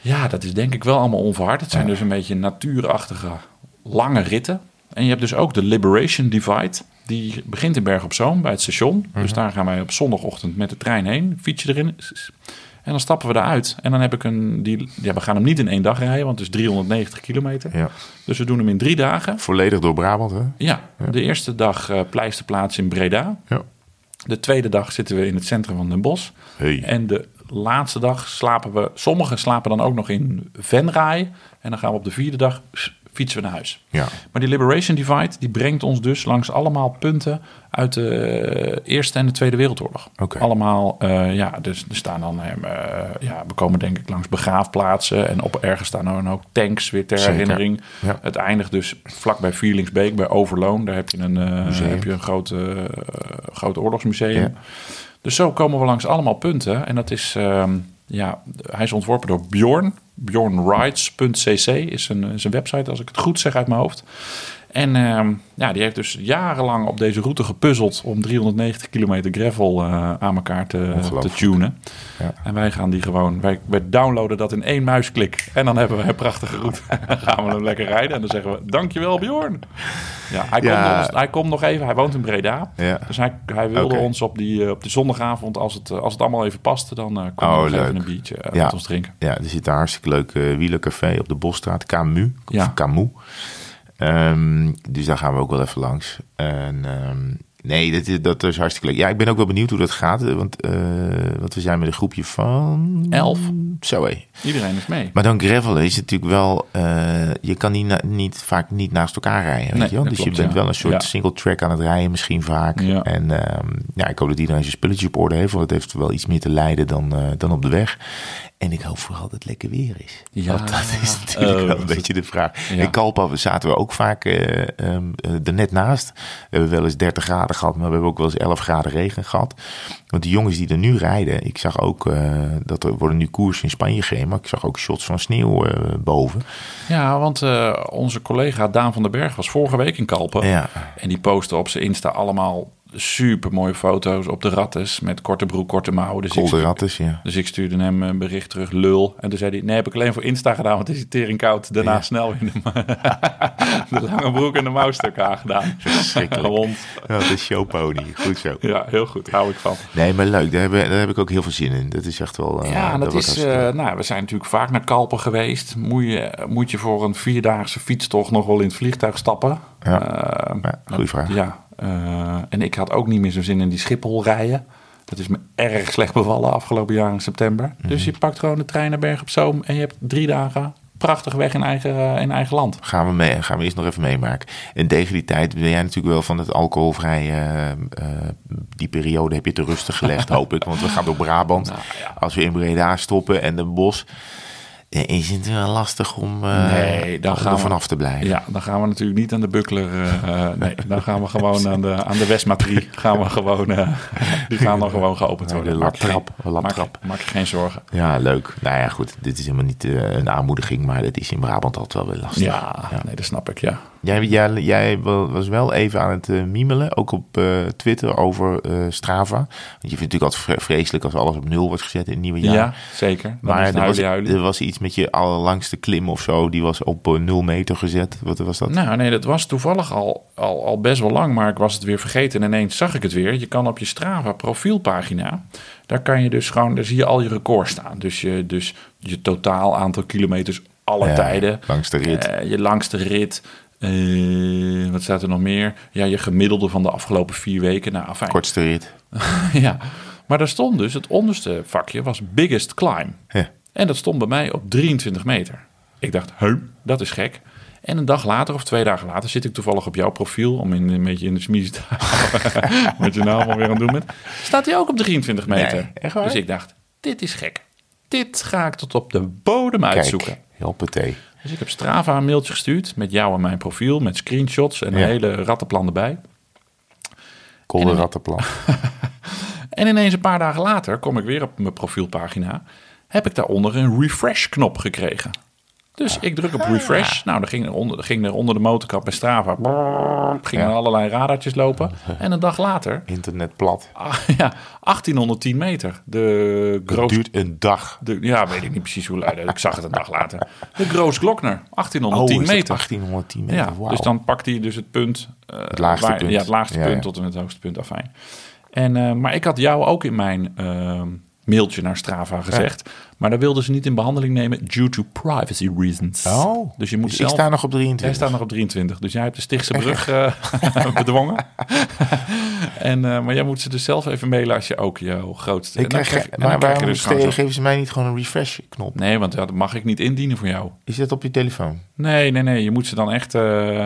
Ja, dat is denk ik wel allemaal onverhard. Het zijn dus een beetje natuurachtige lange ritten. En je hebt dus ook de Liberation Divide. Die begint in Berg op Zoom bij het station. Dus daar gaan wij op zondagochtend met de trein heen. Fietsje erin. En dan stappen we eruit. En dan heb ik een... Die, ja, we gaan hem niet in één dag rijden, want het is 390 kilometer. Ja. Dus we doen hem in drie dagen. Volledig door Brabant, hè? Ja, de eerste dag eh pleisterplaats in Breda. Ja. De tweede dag zitten we in het centrum van Den Bosch. Hey. En de laatste dag slapen we... Sommigen slapen dan ook nog in Venray. En dan gaan we op de vierde dag fietsen we naar huis. Ja. Maar die Liberation Divide die brengt ons dus langs allemaal punten uit de Eerste en de Tweede Wereldoorlog. Oké. Allemaal, eh, ja, dus er staan dan, eh, ja, we komen denk ik langs begraafplaatsen en op ergens staan dan ook tanks weer ter Zeker. herinnering. Ja. Het eindigt dus vlak bij Vierlingsbeek, bij Overloon. Daar heb je een, Museum. heb je een groot, groot oorlogsmuseum. Ja. Dus zo komen we langs allemaal punten. En dat is, ehm, ja, hij is ontworpen door Bjorn. Bjornrides.cc is een, is een website, als ik het goed zeg uit mijn hoofd. En ehm, ja, die heeft dus jarenlang op deze route gepuzzeld om 390 kilometer gravel eh, aan elkaar te, te tunen. Ja. En wij gaan die gewoon, wij, wij downloaden dat in één muisklik. En dan hebben we een prachtige route. <laughs> dan gaan we hem lekker rijden en dan zeggen we, dankjewel Bjorn. Ja, hij, Ja. Komt, nog, hij komt nog even, hij woont in Breda. Ja. Dus hij, hij wilde ons op die, eh, op die zondagavond, als het, eh, als het allemaal even paste, dan eh kon Oh, even een biertje Ja. met ons drinken. Ja, er zit een hartstikke leuk wielercafé op de Bosstraat, Camus. Ja. Of Camus. Ehm, dus daar gaan we ook wel even langs. En, ehm, nee, dat, is- dat is hartstikke leuk. Ja, ik ben ook wel benieuwd hoe dat gaat. eh, Want, want we zijn met een groepje van... Elf. Zo hé. Iedereen is mee. Maar dan gravelen is natuurlijk wel... eh, je kan niet, niet, vaak niet naast elkaar rijden, weet Nee, je wel? Dus klopt, je bent ja. wel een soort Ja. single track aan het rijden misschien vaak. Ja. En ehm, ja, ik hoop dat iedereen zijn spulletjes op orde heeft. Want het heeft wel iets meer te lijden dan, dan op de weg. En ik hoop vooral dat het lekker weer is. Ja. Want dat is natuurlijk Oh, wel een beetje de vraag. Ja. In Kalpa zaten we ook vaak eh, ehm, eh, er net naast. We hebben wel eens 30 graden gehad, maar we hebben ook wel eens 11 graden regen gehad. Want die jongens die er nu rijden, ik zag ook eh, dat er worden nu koers in Spanje gereden, maar ik zag ook shots van sneeuw boven. Ja, want onze collega Daan van den Berg was vorige week in Kalpen. Ja. En die postte op zijn Insta allemaal super mooie foto's op de rattes met korte broek, korte mouwen. Dus Kolde rattes, ja. dus ik stuurde hem een bericht terug, lul. En toen zei hij, nee, heb ik alleen voor Insta gedaan, want het is tering koud. Daarna Ja. snel in de, <laughs> de lange broek en de mouwstukken aangedaan. Verschrikkelijk. Rond. Ja, de showpony, goed zo. Ja, heel goed, hou ik van. Nee, maar leuk, daar heb, daar heb ik ook heel veel zin in. Dat is echt wel... eh, Ja, dat, wordt is. eh, nou, we zijn natuurlijk vaak naar Kalpen geweest. Moet je, moet je voor een vierdaagse fietstocht nog wel in het vliegtuig stappen? Ja. Eh, Ja, goeie vraag. Ja, eh, en ik had ook niet meer zo'n zin in die Schiphol rijden. Dat is me erg slecht bevallen afgelopen jaar in september. Mhm. Dus je pakt gewoon de trein naar Berg op Zoom en je hebt drie dagen prachtig weg in eigen, eh, in eigen land. Gaan we, mee, gaan we eerst nog even meemaken. En tegen die tijd ben jij natuurlijk wel van het alcoholvrij. eh, die periode heb je te rustig gelegd, <laughs> hoop ik. Want we gaan door Brabant. Nou, ja. Als we in Breda stoppen en de bos. Is het wel lastig om, Nee, dan om gaan er we- vanaf te blijven. Ja, dan gaan we natuurlijk niet aan de buckler. eh, eh, nee, dan gaan we gewoon aan de, aan de Westma 3. Gaan we gewoon, die gaan dan gewoon geopend worden. de Maak laptrap, de maak, laptrap. maak je geen zorgen. Ja, leuk. Nou ja, goed. Dit is helemaal niet een aanmoediging, maar dat is in Brabant altijd wel weer lastig. Ja, nee, dat snap ik, ja. Jij, jij, jij was wel even aan het miemelen, ook op eh, Twitter, over eh, Strava. Want je vindt het natuurlijk altijd vre- vreselijk als alles op nul wordt gezet in het nieuwe Ja, jaar. zeker. Dan is Maar er was, er was iets met je allerlangste klim of zo, die was op nul meter gezet. Wat was dat? Nou, nee, dat was toevallig al, al, al best wel lang, maar ik was het weer vergeten en ineens zag ik het weer. Je kan op je Strava profielpagina, daar kan je dus gewoon, daar zie je al je records staan. Dus je, dus je totaal aantal kilometers alle Ja, tijden. rit. Je langste rit. Eh, wat staat er nog meer? Ja, je gemiddelde van de afgelopen vier weken. Nou, afijn. Kortste rit. <laughs> ja. Maar daar stond dus, het onderste vakje was biggest climb. Ja. En dat stond bij mij op 23 meter. Ik dacht, heu, dat is gek. En een dag later of twee dagen later zit ik toevallig op jouw profiel... om in, een beetje in de smies te houden <laughs> wat je nou allemaal weer aan het doen bent. Staat hij ook op 23 meter. Nee, echt waar? Dus ik dacht, dit is gek. Dit ga ik tot op de bodem uitzoeken. Kijk, hoppatee. Dus ik heb Strava een mailtje gestuurd met jou en mijn profiel... met screenshots en een hele rattenplan erbij. Kolde En- rattenplan. <laughs> En ineens een paar dagen later kom ik weer op mijn profielpagina. Heb ik daaronder een refresh-knop gekregen. Dus ik druk op refresh. Nou, dan ging er onder, dan ging er onder de motorkap bij Strava. brrr, Gingen Ja. er allerlei radartjes lopen. <laughs> En een dag later, Internet plat. ah, <laughs> ja, 1810 meter. De Het Groos, duurt een dag. de, ja, weet ik niet precies hoe luid. Ik zag het een dag later. De Groos Glockner, Oh, 1810 is dat meter. 1810 meter. Ja, dus dan pakt hij dus het punt. eh, Het laagste punt. Ja, het laagste Ja, punt ja. tot en het hoogste punt afijn. En, eh, maar ik had jou ook in mijn ehm, mailtje naar Strava gezegd. Maar daar wilden ze niet in behandeling nemen due to privacy reasons. Oh, dus je moet dus zelf... ik sta nog op 23. Jij staat nog op 23, dus jij hebt de Stichtse brug <laughs> eh, <laughs> bedwongen. en, eh, maar jij moet ze dus zelf even mailen als je ook jouw grootste... Ik krijg, krijg- maar waarom dus geven ze mij niet gewoon een refresh-knop? Nee, want ja, dat mag ik niet indienen voor jou. Is dat op je telefoon? Nee, nee, nee. Je moet ze dan echt... eh,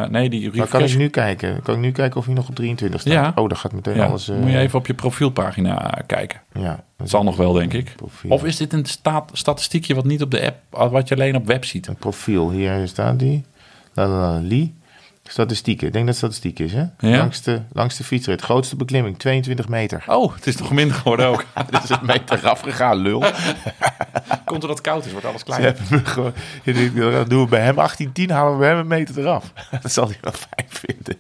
nee, die Maar refresh... kan ik nu kijken? Kan ik nu kijken of hij nog op 23 staat? Ja. Oh, dan gaat meteen Ja, alles... moet je even op je profielpagina kijken. Ja, Het zal nog wel, denk ik. Profiel. Of is dit een staat, statistiekje wat niet op de app, wat je alleen op web ziet? Een profiel, hier staat die. La, la, la, li. Statistieken. Ik denk dat het statistiek is, hè? Ja. Langste, langste fietsrit. Grootste beklimming, 22 meter. Oh, het is nog minder geworden ook. <laughs> Dat is een meter afgegaan, lul. <laughs> Komt doordat het koud is, wordt alles kleiner. gewoon, dan doen we bij hem 18-10, halen we bij hem een meter eraf. <laughs> Dat zal hij wel fijn vinden.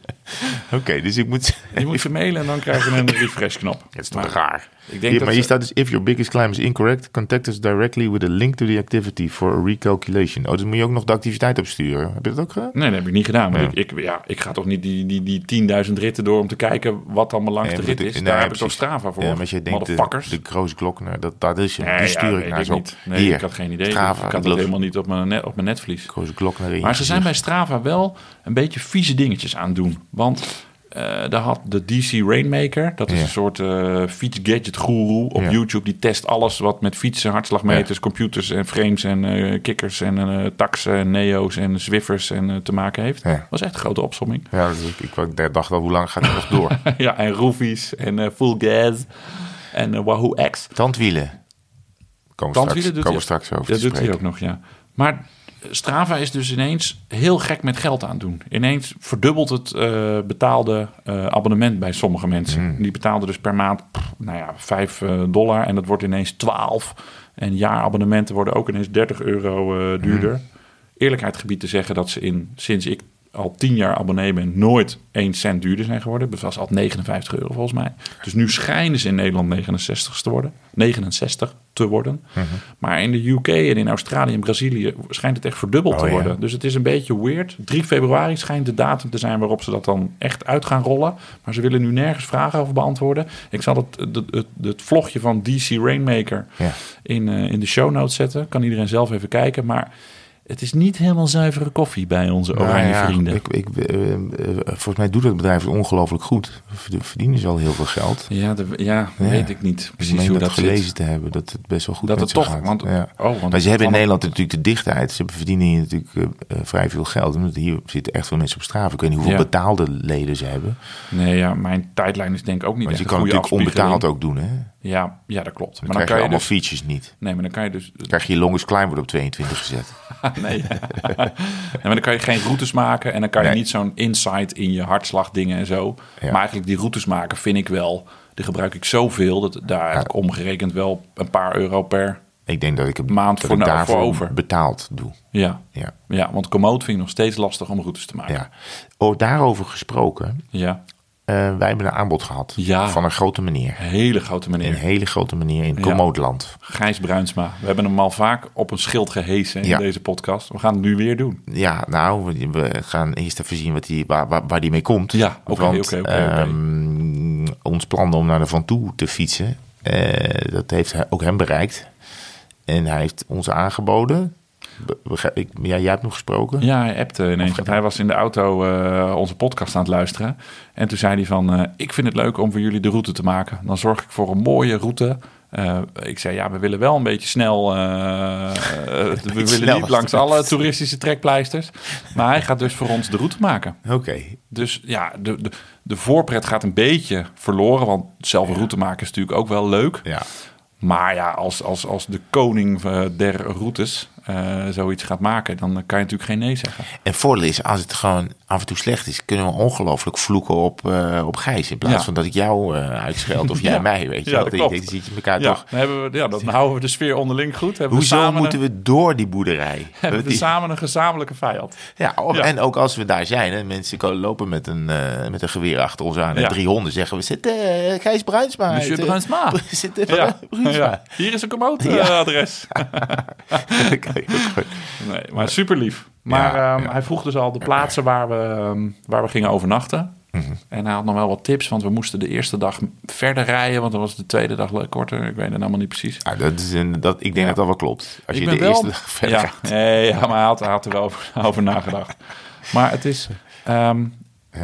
Oké, dus ik moet... Je moet ze mailen en dan krijg je een refresh-knop. Het is toch Maar raar. Ik denk dat maar hier staat dus, if your biggest climb is incorrect, contact us directly with a link to the activity for a recalculation. Oh, dus moet je ook nog de activiteit opsturen. Heb je dat ook gedaan? Nee, dat heb ik niet gedaan. Ja. ik, ja, ik ga toch niet die, die, die 10.000 ritten door om te kijken wat dan mijn langste Nee, rit is. Daar nee, heb ik toch. Strava voor. Ja, maar je denkt, de, de Kroos Glockner, dat, dat is hem. Nee, die ja, stuur ik naar zo niet. Nee, Hier, ik had geen idee. Strava, ik had het helemaal niet op mijn, net, op mijn netvlies. Kroos Glockner Maar je ze zijn bij. Strava wel een beetje vieze dingetjes aan het doen. Want eh, daar had de DC Rainmaker, dat is Ja. een soort eh fietsgadget guru op Ja. YouTube. Die test alles wat met fietsen, hartslagmeters, computers en frames en eh, kikkers en taxen en neo's en zwiffers en, te maken heeft. Was echt een grote opsomming. Ja, dus ik, dacht al, hoe lang gaat het nog door? <laughs> ja, en roofies en full gas en Wahoo X. Tandwielen. Komen Tandwielen straks, doet komen straks over Dat doet hij ook nog, ja. Maar Strava is dus ineens heel gek met geld aan het doen. Ineens verdubbelt het eh, betaalde eh, abonnement bij sommige mensen. Hmm. Die betaalden dus per maand, pff, nou ja, 5 eh, dollar. En dat wordt ineens 12. En jaarabonnementen worden ook ineens 30 euro Hmm. duurder. Eerlijkheid gebied te zeggen dat ze in, sinds ik al 10 jaar abonnee ben, nooit 1 cent duurder zijn geworden. Dat was al 59 euro volgens mij. Dus nu schijnen ze in Nederland 69 te worden. 69 te worden. Mhm. Maar in de UK en in Australië en Brazilië schijnt het echt verdubbeld Oh, te ja. worden. Dus het is een beetje weird. 3 februari schijnt de datum te zijn waarop ze dat dan echt uit gaan rollen. Maar ze willen nu nergens vragen over beantwoorden. Ik zal het, het, het, het vlogje van DC Rainmaker Ja. in, eh, in de show notes zetten. Kan iedereen zelf even kijken. Maar het is niet helemaal zuivere koffie bij onze Nou oranje ja, vrienden. Ik, ik, eh, eh, volgens mij doet het bedrijf het ongelooflijk goed. Verd- Verdienen ze al heel veel geld. Ja, de, ja, Ja. weet ik niet precies hoe dat dat gelezen zit. te hebben, dat het best wel goed Dat met het toch, gaat. want, ja. oh, want Maar ze hebben in Nederland natuurlijk de dichtheid. Ze verdienen hier natuurlijk eh, vrij veel geld. Omdat hier zitten echt veel mensen op straat. Ik weet niet hoeveel betaalde leden ze hebben. Nee, ja, mijn tijdlijn is denk ik ook niet Want je kan natuurlijk onbetaald ook doen. Hè? Ja, ja, dat klopt. Maar dan krijg je kan je allemaal dus... features niet. Nee, maar dan kan je dus... Dan krijg je je longest climb wordt op 22 gezet. <laughs> nee. nee, maar dan kan je geen routes maken en dan kan je Nee. niet zo'n insight in je hartslagdingen en zo. Ja. Maar eigenlijk die routes maken vind ik wel... Die gebruik ik zoveel, dat daar heb ik omgerekend wel een paar euro per... Ik denk dat ik het Maand voor nou- daarvoor voor over. betaald doe. Ja, Ja. ja want Komoot vind ik nog steeds lastig om routes te maken. Ja. Oh, daarover gesproken. Ja, wij hebben een aanbod gehad Ja. van een grote meneer. hele grote Een meneer. hele grote meneer in Komootland. Gijs Bruinsma. We hebben hem al vaak op een schild gehesen in Ja. deze podcast. We gaan het nu weer doen. Ja, nou, we- gaan eerst even zien wat die, waar, waar, waar die mee komt. Ja, oké, Want, oké, ehm, ons plan om naar de Van Toe te fietsen, eh, dat heeft ook hem bereikt. En hij heeft ons aangeboden. Ik, ja, jij hebt nog gesproken? Ja, hij appte ineens. Want hij was in de auto eh, onze podcast aan het luisteren. En toen zei hij van... eh, ik vind het leuk om voor jullie de route te maken. Dan zorg ik voor een mooie route. Eh, ik zei, ja, we willen wel een beetje snel... <laughs> we willen snel niet langs alle toeristische trekpleisters. Maar hij gaat dus voor ons de route maken. <laughs> Oké. Dus ja, de, de, de voorpret gaat een beetje verloren. Want zelf een route maken is natuurlijk ook wel leuk. Ja. Maar ja, als, als, als de koning der routes eh, zoiets gaat maken... dan kan je natuurlijk geen nee zeggen. En voordeel is, als het gewoon af en toe slecht is, kunnen we ongelooflijk vloeken op, eh, op Gijs. In plaats Ja. van dat ik jou eh uitscheld of <laughs> jij Ja. mij, weet je. Ja, dat klopt. zit je elkaar Ja, toch... dan, hebben we, ja, dan houden we de sfeer onderling goed. Hebben Hoezo we samen, moeten we door die boerderij? <laughs> hebben we Die- samen een gezamenlijke vijand. Ja, en ook als we daar zijn en mensen lopen met een, met een geweer achter ons aan en drie honden, zeggen we zitten uh, Gijs Bruinsma. Monsieur Bruinsma. <laughs> Bruinsma. Hier is een Ja. adres. Nee, maar super lief. Maar Ja, ehm, ja. hij vroeg dus al de plaatsen waar we, ehm, waar we gingen overnachten. Mhm. En hij had nog wel wat tips, want we moesten de eerste dag verder rijden, want dan was de tweede dag korter. Ik weet het allemaal niet precies. Dat is een, dat, ik denk Ja. dat dat wel klopt. Als Ik je de wel- eerste dag verder ja, gaat. nee, ja, maar hij had, hij had er wel over, <laughs> over nagedacht. Maar het is... ehm,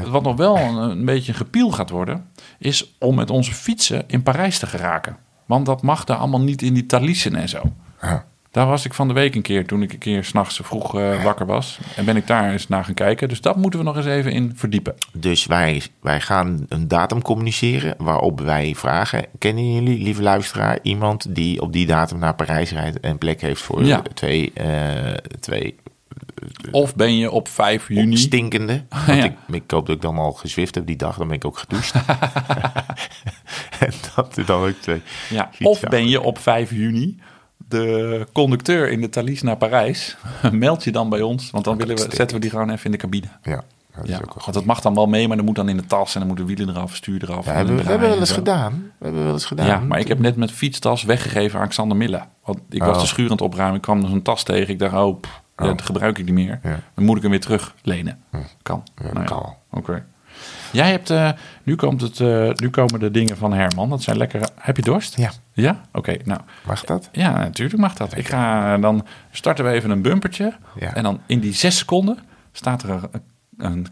Wat nog wel een, een beetje een gepiel gaat worden... is om met onze fietsen in Parijs te geraken. Want dat mag daar allemaal niet in die talissen en zo. Ja. Daar was ik van de week een keer, toen ik een keer s'nachts vroeg eh, wakker was. En ben ik daar eens naar gaan kijken. Dus dat moeten we nog eens even in verdiepen. Dus wij, wij gaan een datum communiceren waarop wij vragen... kennen jullie, lieve luisteraar, iemand die op die datum naar Parijs rijdt... en plek heeft voor Ja. twee, eh, twee Of ben je op 5 juni... stinkende. <laughs> Want Ja. ik, ik hoop dat ik dan al gezwift heb die dag. Dan ben ik ook gedoucht. <laughs> <laughs> en dat er dan ook twee Ja, of ben je op 5 juni de conducteur in de Thalys naar Parijs, <laughs> meld je dan bij ons. Want dan willen we, zetten we die gewoon even in de cabine. Ja, dat is Ja, ook want dat mag dan wel mee, maar dan moet dan in de tas en dan moeten wielen eraf, stuur eraf. Ja, en hebben we, een we hebben wel eens gedaan. We hebben wel eens gedaan. Ja, maar ik heb net met fietstas weggegeven aan Xander Mille. Want ik was Oh. de schuur aan het opruimen. Ik kwam er zo'n tas tegen. Ik dacht, oh, pff, Oh. dat gebruik ik niet meer. Ja. Dan moet ik hem weer terug lenen. Kan. Ja, Nou kan wel. Oké. Jij hebt, eh, nu, komt het, eh, nu komen de dingen van Herman. Dat zijn lekkere... Heb je dorst? Ja, Ja? Oké, nou. mag dat? Ja, natuurlijk mag dat. Ik ga, dan starten we even een bumpertje. Ja. En dan in die zes seconden staat er een, een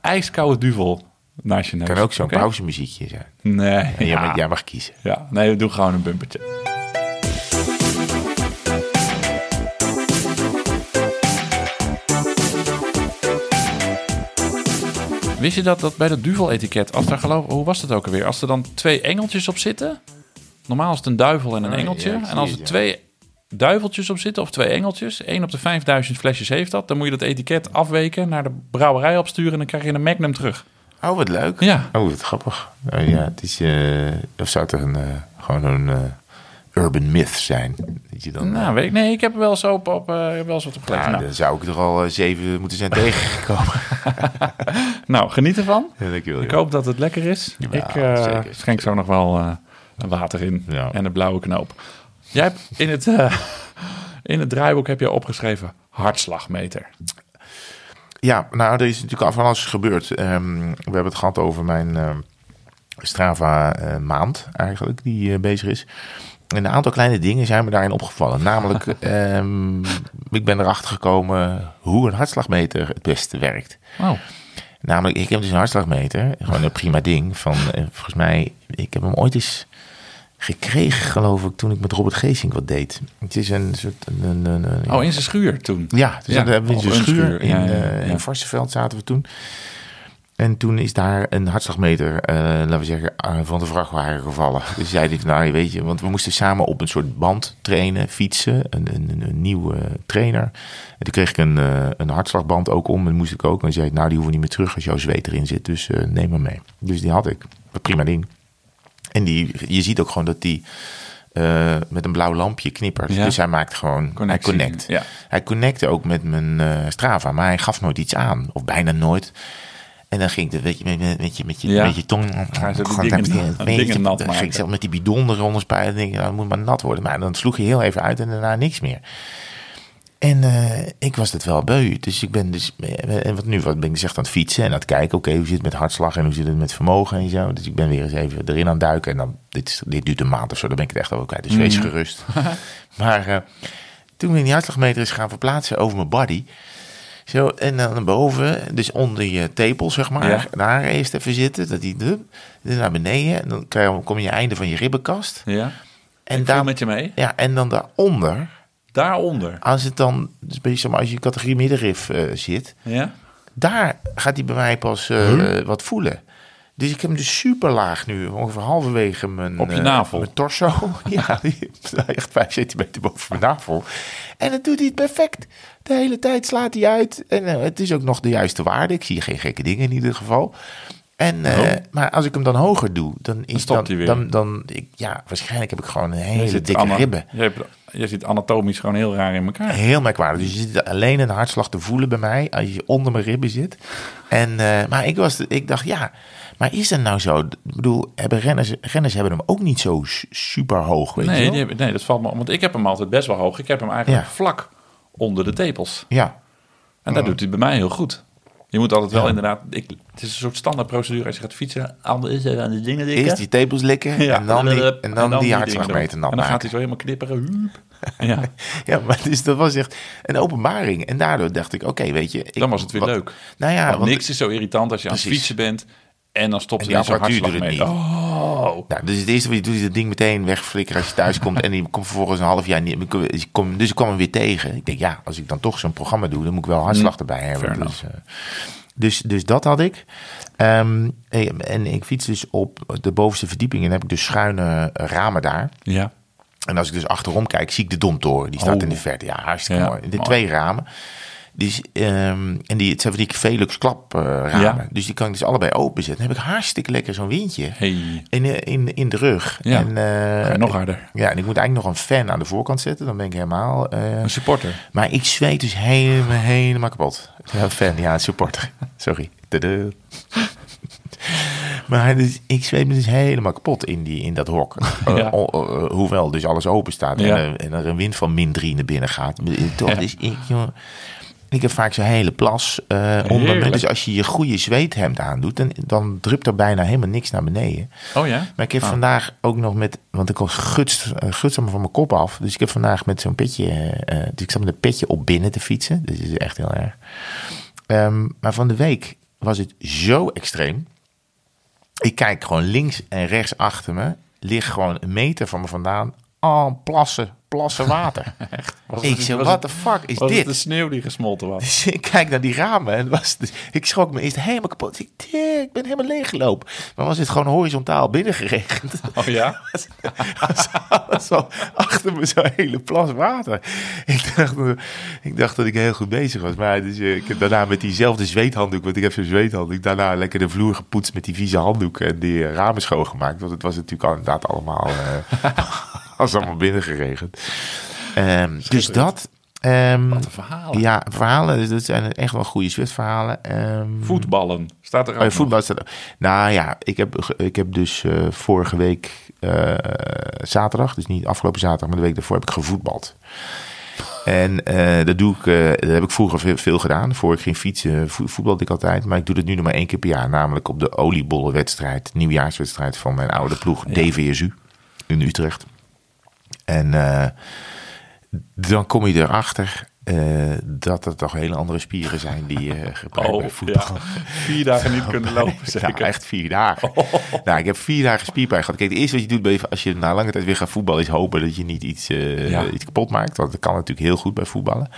ijskoude duvel naast je neus. Kan ook zo'n Oké? pauzemuziekje zijn. Nee. En jij, ja. mag- jij mag kiezen. Ja, nee, we doen gewoon een bumpertje. Wist je dat, dat bij dat duvel-etiket, als daar geloof, hoe was dat ook alweer? Als er dan twee engeltjes op zitten, normaal is het een duivel en een Oh, engeltje. ja, en als er twee duiveltjes op zitten, of twee engeltjes, één op de 5000 flesjes heeft dat, dan moet je dat etiket afweken, naar de brouwerij opsturen en dan krijg je een magnum terug. Oh, wat leuk. Ja. Oh, wat grappig. Oh, ja, het is, eh, of zou het er een, eh, gewoon een eh, urban myth zijn? Je dan, Nou, eh, weet ik, nee, ik heb wel eens op, op, eh, wel eens wat op gelezen. nou, dan zou ik er al eh, zeven moeten zijn <laughs> tegengekomen. <laughs> nou, geniet ervan. ja, dankjewel. Ik joh. hoop dat het lekker is. Ja, ik zeker. schenk zo nog wel eh, water in Ja. en een blauwe knoop. Jij hebt in het, <laughs> in het draaiboek heb je opgeschreven hartslagmeter. Ja, nou, er is natuurlijk van alles gebeurd. Ehm, we hebben het gehad over mijn ehm, Strava-maand eigenlijk, die bezig is. En een aantal kleine dingen zijn me daarin opgevallen. Namelijk, <laughs> ehm, ik ben erachter gekomen hoe een hartslagmeter het beste werkt. Oh, Namelijk, ik heb dus een hartslagmeter. Gewoon een prima ding. Van, eh, volgens mij, ik heb hem ooit eens gekregen, geloof ik, toen ik met Robert Geesink wat deed. Het is een soort... Een, een, oh in zijn schuur toen. ja, dus Ja, hebben we op in een zo'n schuur, in, ja, ja, eh, ja. in Varsenveld zaten we toen. En toen is daar een hartslagmeter, eh, laten we zeggen, eh, van de vrachtwagen gevallen. Dus zei hij, van, nou weet je, want we moesten samen op een soort band trainen, fietsen, een, een, een, nieuwe trainer. En toen kreeg ik een, eh, een hartslagband ook om en moest ik ook. En zei ik, nou die hoeven niet meer terug als jouw zweet erin zit, dus neem maar mee. Dus die had ik, prima ding. En die, je ziet ook gewoon dat die met een blauw lampje knippert. Ja. Dus hij maakt gewoon, Connectie, hij connect. ja. Hij connecte ook met mijn Strava, maar hij gaf nooit iets aan. Of bijna nooit. En dan ging ik, weet je, met, met, met je, met je, Ja. met je tong... Ga je zo die dingen- <laughs> dingen nat Dan ging ik maken. zelf met die bidon eronder spuiten. En denk ik, nou, het moet maar nat worden. Maar dan sloeg je heel even uit en daarna niks meer. En eh, ik was het wel beu. Dus ik ben dus, eh, en wat nu, wat ben ik gezegd aan het fietsen en aan het kijken. Oké, hoe zit het met hartslag en hoe zit het met vermogen en zo. Dus ik ben weer eens even erin aan het duiken. En dan, dit, is- dit duurt een maand of zo, dan ben ik het echt over kwijt. Dus wees Mhm. gerust. <laughs> maar eh, toen we in die hartslagmeter eens gaan verplaatsen over mijn body. Zo, en dan boven, dus onder je tepel, zeg maar. Ja. Daar eerst even zitten, dat die dan naar beneden. En dan krijg je- kom je einde van je ribbenkast. Ja. En, ik daar, met je mee. ja, en dan daaronder, Daaronder. als het dan, dus beetje, als je categorie middenrif eh, zit, Ja. daar gaat hij bij mij pas eh, wat voelen. Dus ik heb hem dus super laag nu, ongeveer halverwege mijn, Op je eh, navel. mijn torso. <laughs> ja, echt vijf centimeter boven mijn navel. En dan doet hij het perfect. De hele tijd slaat hij uit. En eh, het is ook nog de juiste waarde. Ik zie geen gekke dingen in ieder geval. En, eh, Oh. Maar als ik hem dan hoger doe, dan is dan, dan, dan ik, ja, waarschijnlijk heb ik gewoon een hele dikke ribben. Je, hebt- je zit anatomisch gewoon heel raar in elkaar. Heel merkwaardig. Dus je zit alleen een hartslag te voelen bij mij als je onder mijn ribben zit. En, maar ik, was, ik dacht, ja, maar is dat nou zo? Ik bedoel, hebben renners, renners hebben hem ook niet zo super hoog, weet je Nee, wel? die heb- nee, dat valt me. Want ik heb hem altijd best wel hoog. Ik heb hem eigenlijk Ja. vlak onder de tepels. Ja, En dat doet hij bij mij heel goed. Je moet altijd wel Ja. inderdaad... Ik, het is een soort standaard procedure als je gaat fietsen. Anders aan de dingen likken. eerst die tepels likken en dan die, en dan die dingen hartslagmeter erop. nat En dan gaat hij zo helemaal knipperen. <laughs> Ja, Ja, maar dus dat was echt een openbaring. En daardoor dacht ik, oké, weet je... Ik, dan was het weer wat- leuk. Nou ja, want, want, niks is zo irritant als je aan het fietsen bent... en dan stopt hij apparatuur doet het hartslagmeter. Oh. Nou, dus het eerste wat je doet is dat ding meteen wegflikkeren als je thuis komt. en die komt vervolgens een half jaar niet. Dus ik kwam hem weer tegen. Ik denk, ja, als ik dan toch zo'n programma doe, dan moet ik wel hartslag erbij hebben. Mm. Dus, eh, dus, dus dat had ik. Ehm, en ik fiets dus op de bovenste verdieping en heb ik dus schuine ramen daar. Ja. En als ik dus achterom kijk, zie ik de Domtoren. Die staat Oh. in de verte. Ja, hartstikke Ja, mooi. De twee ramen. Dus, ehm, en die, het zijn van die Velux klapramen. Ja. Dus die kan ik dus allebei openzetten. Dan heb ik hartstikke lekker zo'n windje Hey. in, de- in, in de rug. Ja. En, eh, nog harder. Ja, en ik moet eigenlijk nog een fan aan de voorkant zetten. Dan ben ik helemaal... eh, Een supporter. maar ik zweet dus helemaal, helemaal kapot. Ja, fan, ja, supporter. <laughs> Sorry. <laughs> Maar dus, ik zweet me dus helemaal kapot in, die, in dat hok. <laughs> Eh, Ja. o- o- hoewel dus alles open staat Ja. en, er- en er een wind van min 3 naar binnen gaat. Toch Ja. is ik, joh, ik heb vaak zo'n hele plas eh onder me. Dus als je je goede zweethemd aandoet, dan, dan drupt er bijna helemaal niks naar beneden. Oh ja? Maar ik heb Ah. vandaag ook nog met, want ik was gutst, gutst allemaal van mijn kop af. Dus ik heb vandaag met zo'n petje, eh, eh, dus ik zat met een petje op binnen te fietsen. Dus is echt heel erg. Ehm, maar van de week was het zo extreem. Ik kijk gewoon links en rechts achter me. Ligt gewoon een meter van me vandaan. Al plassen, plassen water. <laughs> Was ik zeg, het- the fuck is was dit? het de sneeuw die gesmolten was? Dus ik kijk naar die ramen en was, dus, ik schrok me eerst helemaal kapot. Ik, ben helemaal leeggelopen. Maar was het gewoon horizontaal binnengeregend. <laughs> Oh ja? <laughs> was achter me zo'n hele plas water. Ik dacht, ik dacht dat ik heel goed bezig was. Maar dus, eh, ik heb daarna met diezelfde zweethanddoek, want ik heb zo'n zweethanddoek, daarna lekker de vloer gepoetst met die vieze handdoek en die eh, ramen schoongemaakt. Want het was natuurlijk al, inderdaad allemaal, eh was allemaal binnengeregend. Ehm, dus dat. ehm, Wat een verhaal. ja, verhalen, dus dat zijn echt wel goede Zwift-verhalen. Ehm, Voetballen. Staat er ook Oh, ja, staat er- Nou ja, ik heb, ik heb dus eh, vorige week eh, zaterdag, dus niet afgelopen zaterdag, maar de week daarvoor heb ik gevoetbald. En eh, dat doe ik, eh, dat heb ik vroeger veel, veel gedaan. Voor ik ging fietsen, vo- voetbalde ik altijd. Maar ik doe het nu nog maar één keer per jaar. Namelijk op de oliebollenwedstrijd, nieuwjaarswedstrijd van mijn oude ploeg DVSU in Utrecht. En eh, dan kom je erachter eh, dat er toch hele andere spieren zijn die je <laughs> gebruikt bij Oh, voetbal. ja. Vier dagen niet kunnen <laughs> lopen, zeker. Echt vier dagen. Nou, ik heb vier dagen spierpijn gehad. Kijk, het eerste wat je doet bij- als je na lange tijd weer gaat voetballen... is hopen dat je niet iets, eh, Ja. iets kapot maakt. Want dat kan natuurlijk heel goed bij voetballen.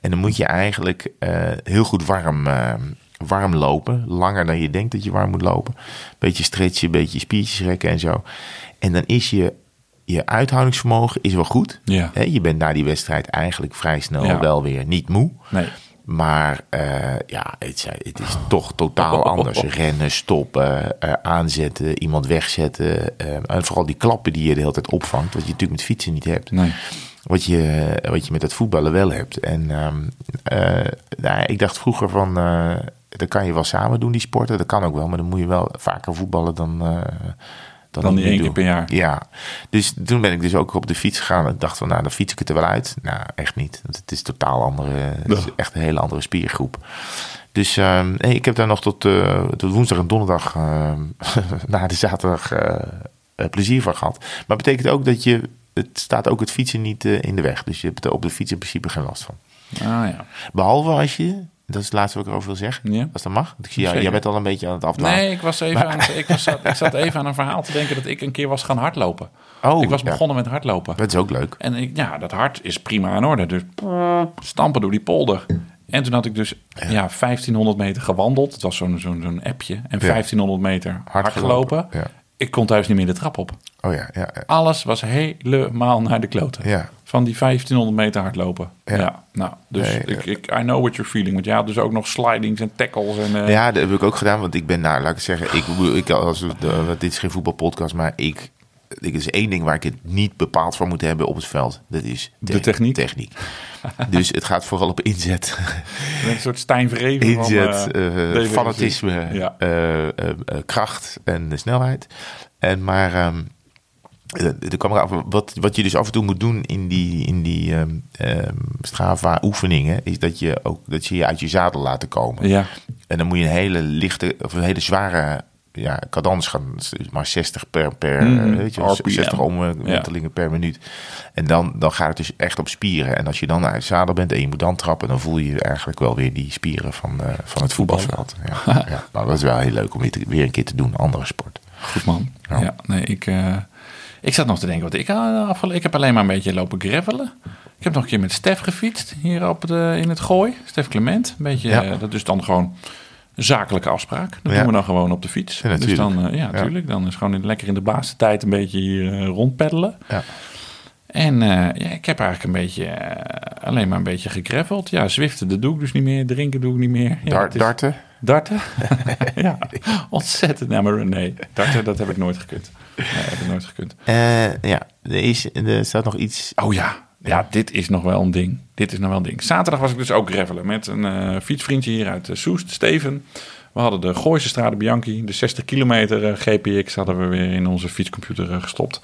En dan moet je eigenlijk eh, heel goed warm, eh, warm lopen. Langer dan je denkt dat je warm moet lopen. Beetje stretchen, beetje spiertjes rekken en zo. En dan is je, je uithoudingsvermogen is wel goed. Ja. Je bent na die wedstrijd eigenlijk vrij snel Ja. wel weer niet moe. Nee. Maar eh, ja, het, is- het is toch totaal <laughs> anders. Rennen, stoppen, eh, aanzetten, iemand wegzetten. eh, en vooral die klappen die je de hele tijd opvangt. Wat je natuurlijk met fietsen niet hebt. Nee. Wat je, wat je met het voetballen wel hebt. En ehm, eh, nou, ik dacht vroeger van... dat kan je wel samen doen, die sporten. Dat kan ook wel, maar dan moet je wel vaker voetballen dan... Dan ik die keer per jaar. Ja, dus toen ben ik dus ook op de fiets gegaan. En dacht van, nou, dan fiets ik het er wel uit. Nou, echt niet. Want het is totaal andere, het is echt een hele andere spiergroep. Dus ehm, nee, ik heb daar nog tot, eh, tot woensdag en donderdag ehm, <laughs> na de zaterdag eh, eh, plezier van gehad. Maar het betekent ook dat je, het staat ook het fietsen niet in de weg. Dus je hebt er op de fiets in principe geen last van. Ah ja. Behalve als je, dat is het laatste wat ik erover wil zeggen. Ja. Als dat mag. Want ik zie jou, jij bent al een beetje aan het afdwalen. Nee, ik, was even aan het, ik, was, ik zat even aan een verhaal te denken dat ik een keer was gaan hardlopen. Oh, ik was ja. begonnen met hardlopen. Dat is ook leuk. En ik, ja, dat hart is prima in orde. Dus stampen door die polder. En toen had ik dus ja. 1500 meter gewandeld. Het was zo'n zo'n zo'n appje. En 1500 meter hard, gelopen. Ja. Ik kon thuis niet meer de trap op. Oh ja, ja, ja. Alles was helemaal naar de kloten. Ja. Van die 1500 meter hardlopen. Ja. Ja. nou, dus ik, ik, I know what you're feeling. Want ja, had dus ook nog slidings en tackles. En, eh, Ja, dat heb ik ook gedaan. Want ik ben, nou, laat ik zeggen, ik, ik als, dit is geen voetbalpodcast, maar ik, ik is één ding waar ik het niet bepaald voor moet hebben op het veld. Dat is De techniek. techniek. <laughs> dus het gaat vooral op inzet, <laughs> een soort Stijn Verheven inzet, van... eh, eh, DWSU. fanatisme, Ja. eh, kracht en de snelheid. En maar ehm, eh, er kwam eraf, wat, wat je dus af en toe moet doen in die, in die ehm ehm, Strava oefeningen, is dat je ook dat je je uit je zadel laten komen. Ja, En dan moet je een hele lichte, of een hele zware ja, cadans gaan. Maar 60 per, per Mhm. eh, weet je, RPM. 60 omwentelingen per minuut. En dan, dan gaat het dus echt op spieren. En als je dan uit het zadel bent en je moet dan trappen, dan voel je eigenlijk wel weer die spieren van, eh, van het voetbalveld. Ja, <laughs> ja. Nou, dat is wel heel leuk om weer, te- weer een keer te doen, andere sport. goed man. Ja. Ja, nee, ik, eh, ik zat nog te denken, wat ik, afgele- ik heb alleen maar een beetje lopen gravelen. Ik heb nog een keer met Stef gefietst, hier op de, in het Gooi. Stef Clement. Een beetje, Ja. dat is dan gewoon zakelijke afspraak. Dat Ja. doen we dan gewoon op de fiets. Ja, dus natuurlijk. dan, eh, ja, natuurlijk. Dan is gewoon in- lekker in de baastijd een beetje hier eh, rondpeddelen. Ja. En eh, ja, ik heb eigenlijk een beetje, alleen maar een beetje gegreffeld. Ja, zwiften dat doe ik dus niet meer, drinken doe ik niet meer. Ja, Dar- het is- darten? Darten? <laughs> <laughs> ja, ontzettend. Nou, maar nee, darten, dat heb ik nooit gekund. Nee, heb ik nooit gekund. Ja, er, is, er staat nog iets... Oh ja. Ja, dit is nog wel een ding. Dit is nog wel een ding. Zaterdag was ik dus ook gravelen met een eh, fietsvriendje hier uit eh, Soest, Steven. We hadden de Gooise Strade Bianchi, de 60 kilometer eh, GPX hadden we weer in onze fietscomputer gestopt.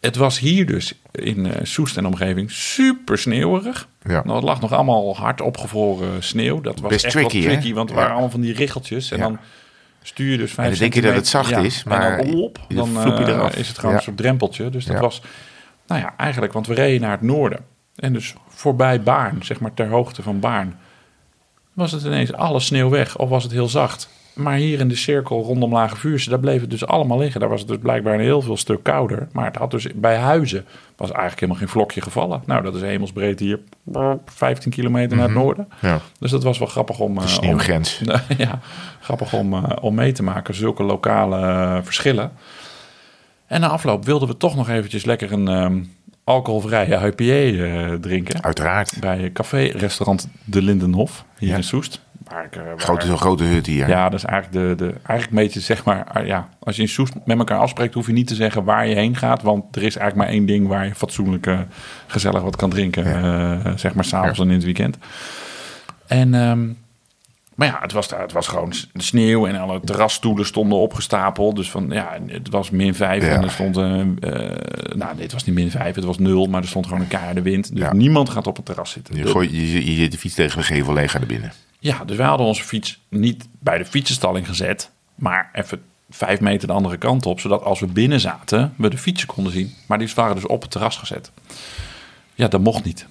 Het was hier dus in Soest en omgeving super sneeuwig. Ja. Nou, het lag nog allemaal hard opgevroren sneeuw. Dat was Best echt tricky, wel hè? tricky, want het Ja. waren allemaal van die richeltjes. En Ja. dan stuur je dus vijf En dan denk je dat het zacht is, maar dan, op, dan vloep je eraf. is het gewoon een soort drempeltje. Dus dat was, nou ja, eigenlijk, want we reden naar het noorden. En dus voorbij Baarn, zeg maar ter hoogte van Baarn, was het ineens alle sneeuw weg of was het heel zacht. Maar hier in de cirkel rondom Lage Vuurse, daar bleef het dus allemaal liggen. Daar was het dus blijkbaar een heel veel stuk kouder. Maar het had dus bij Huizen, was eigenlijk helemaal geen vlokje gevallen. Nou, dat is hemelsbreed hier, 15 kilometer naar het noorden. Ja, Dus dat was wel grappig om... de eh, om- sneeuwgrens. <laughs> ja, grappig om, eh, om mee te maken, zulke lokale eh, verschillen. En na afloop wilden we toch nog eventjes lekker een ehm, alcoholvrije IPA eh, drinken. Uiteraard. Bij café-restaurant De Lindenhof, hier Ja. in Soest. Waar ik, eh, waar- Grote, zo'n grote hut hier. ja, dat is eigenlijk de, de eigenlijk een beetje zeg maar, ah, ja, als je in Soest met elkaar afspreekt, hoef je niet te zeggen waar je heen gaat, want er is eigenlijk maar één ding waar je fatsoenlijk eh, gezellig wat kan drinken, zeg maar s'avonds Ja. en in het weekend. En, ehm, maar ja, het was daar, het was gewoon sneeuw en alle terrasstoelen stonden opgestapeld, dus van ja, het was min vijf Ja. en er stond een, eh, nou, het was niet min vijf, het was nul, maar er stond gewoon een keiharde wind, dus Ja. niemand gaat op het terras zitten. Je, De- gooit, je, je de fiets tegen de gevel leeg naar binnen. ja, dus wij hadden onze fiets niet bij de fietsenstalling gezet, maar even vijf meter de andere kant op, zodat als we binnen zaten, we de fietsen konden zien. Maar die waren dus op het terras gezet. Ja, dat mocht niet.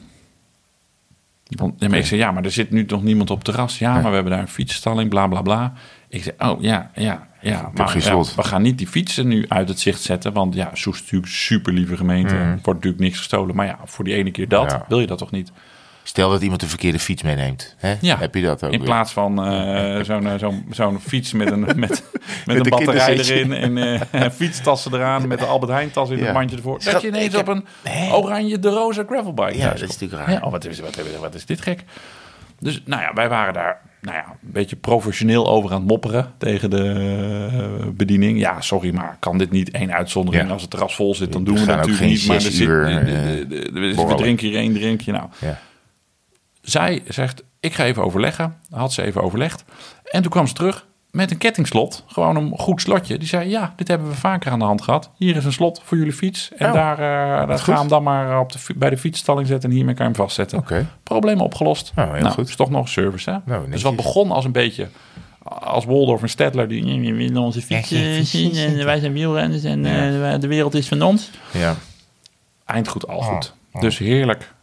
Want, maar ik zei, ja, maar er zit nu nog niemand op terras. Ja, maar we hebben daar een fietsenstalling, bla bla bla. Ik zei, oh ja, ja, ja. Maar ja, slot. we gaan niet die fietsen nu uit het zicht zetten. Want ja, Soest is natuurlijk een super lieve gemeente. Er wordt natuurlijk niks gestolen. Maar ja, voor die ene keer dat, Ja. wil je dat toch niet? Stel dat iemand de verkeerde fiets meeneemt. Hè? Ja. Heb je dat ook In weer? plaats van eh, <laughs> zo'n eh, zo'n zo'n fiets met een, met, <laughs> met een een batterij erin en eh, <laughs> fietstassen eraan met de Albert Heijn tas in Ja. het mandje ervoor. Dat je ineens op een oranje de roze gravelbike Ja, dat is natuurlijk raar. Ja, oh, wat, is, wat, wat, wat is dit gek? Dus nou ja, wij waren daar nou ja, een beetje professioneel over aan het mopperen tegen de bediening. Ja, sorry, maar kan dit niet één uitzondering? Ja. Als het terras vol zit, dan We doen we dat natuurlijk geen niet. Maar er zit, uur, de- eh, de- de- de- we drinken hier één drinkje. Nou, Ja. Zij zegt, ik ga even overleggen. Had ze even overlegd. En toen kwam ze terug met een kettingslot. Gewoon een goed slotje. Die zei, ja, dit hebben we vaker aan de hand gehad. Hier is een slot voor jullie fiets. En Oh, daar, eh daar goed. ga hem dan maar op de, bij de fietsstalling zetten. En hiermee kan je hem vastzetten. Probleem opgelost. Oh, heel goed. is toch nog service, hè? Nou, dus wat begon als een beetje... Als Waldorf en Stedtler die "Nee, we willen onze zien en wij zijn wielrenners en eh, de wereld is van ons. Ja. Eind goed, al Oh, goed. Dus heerlijk.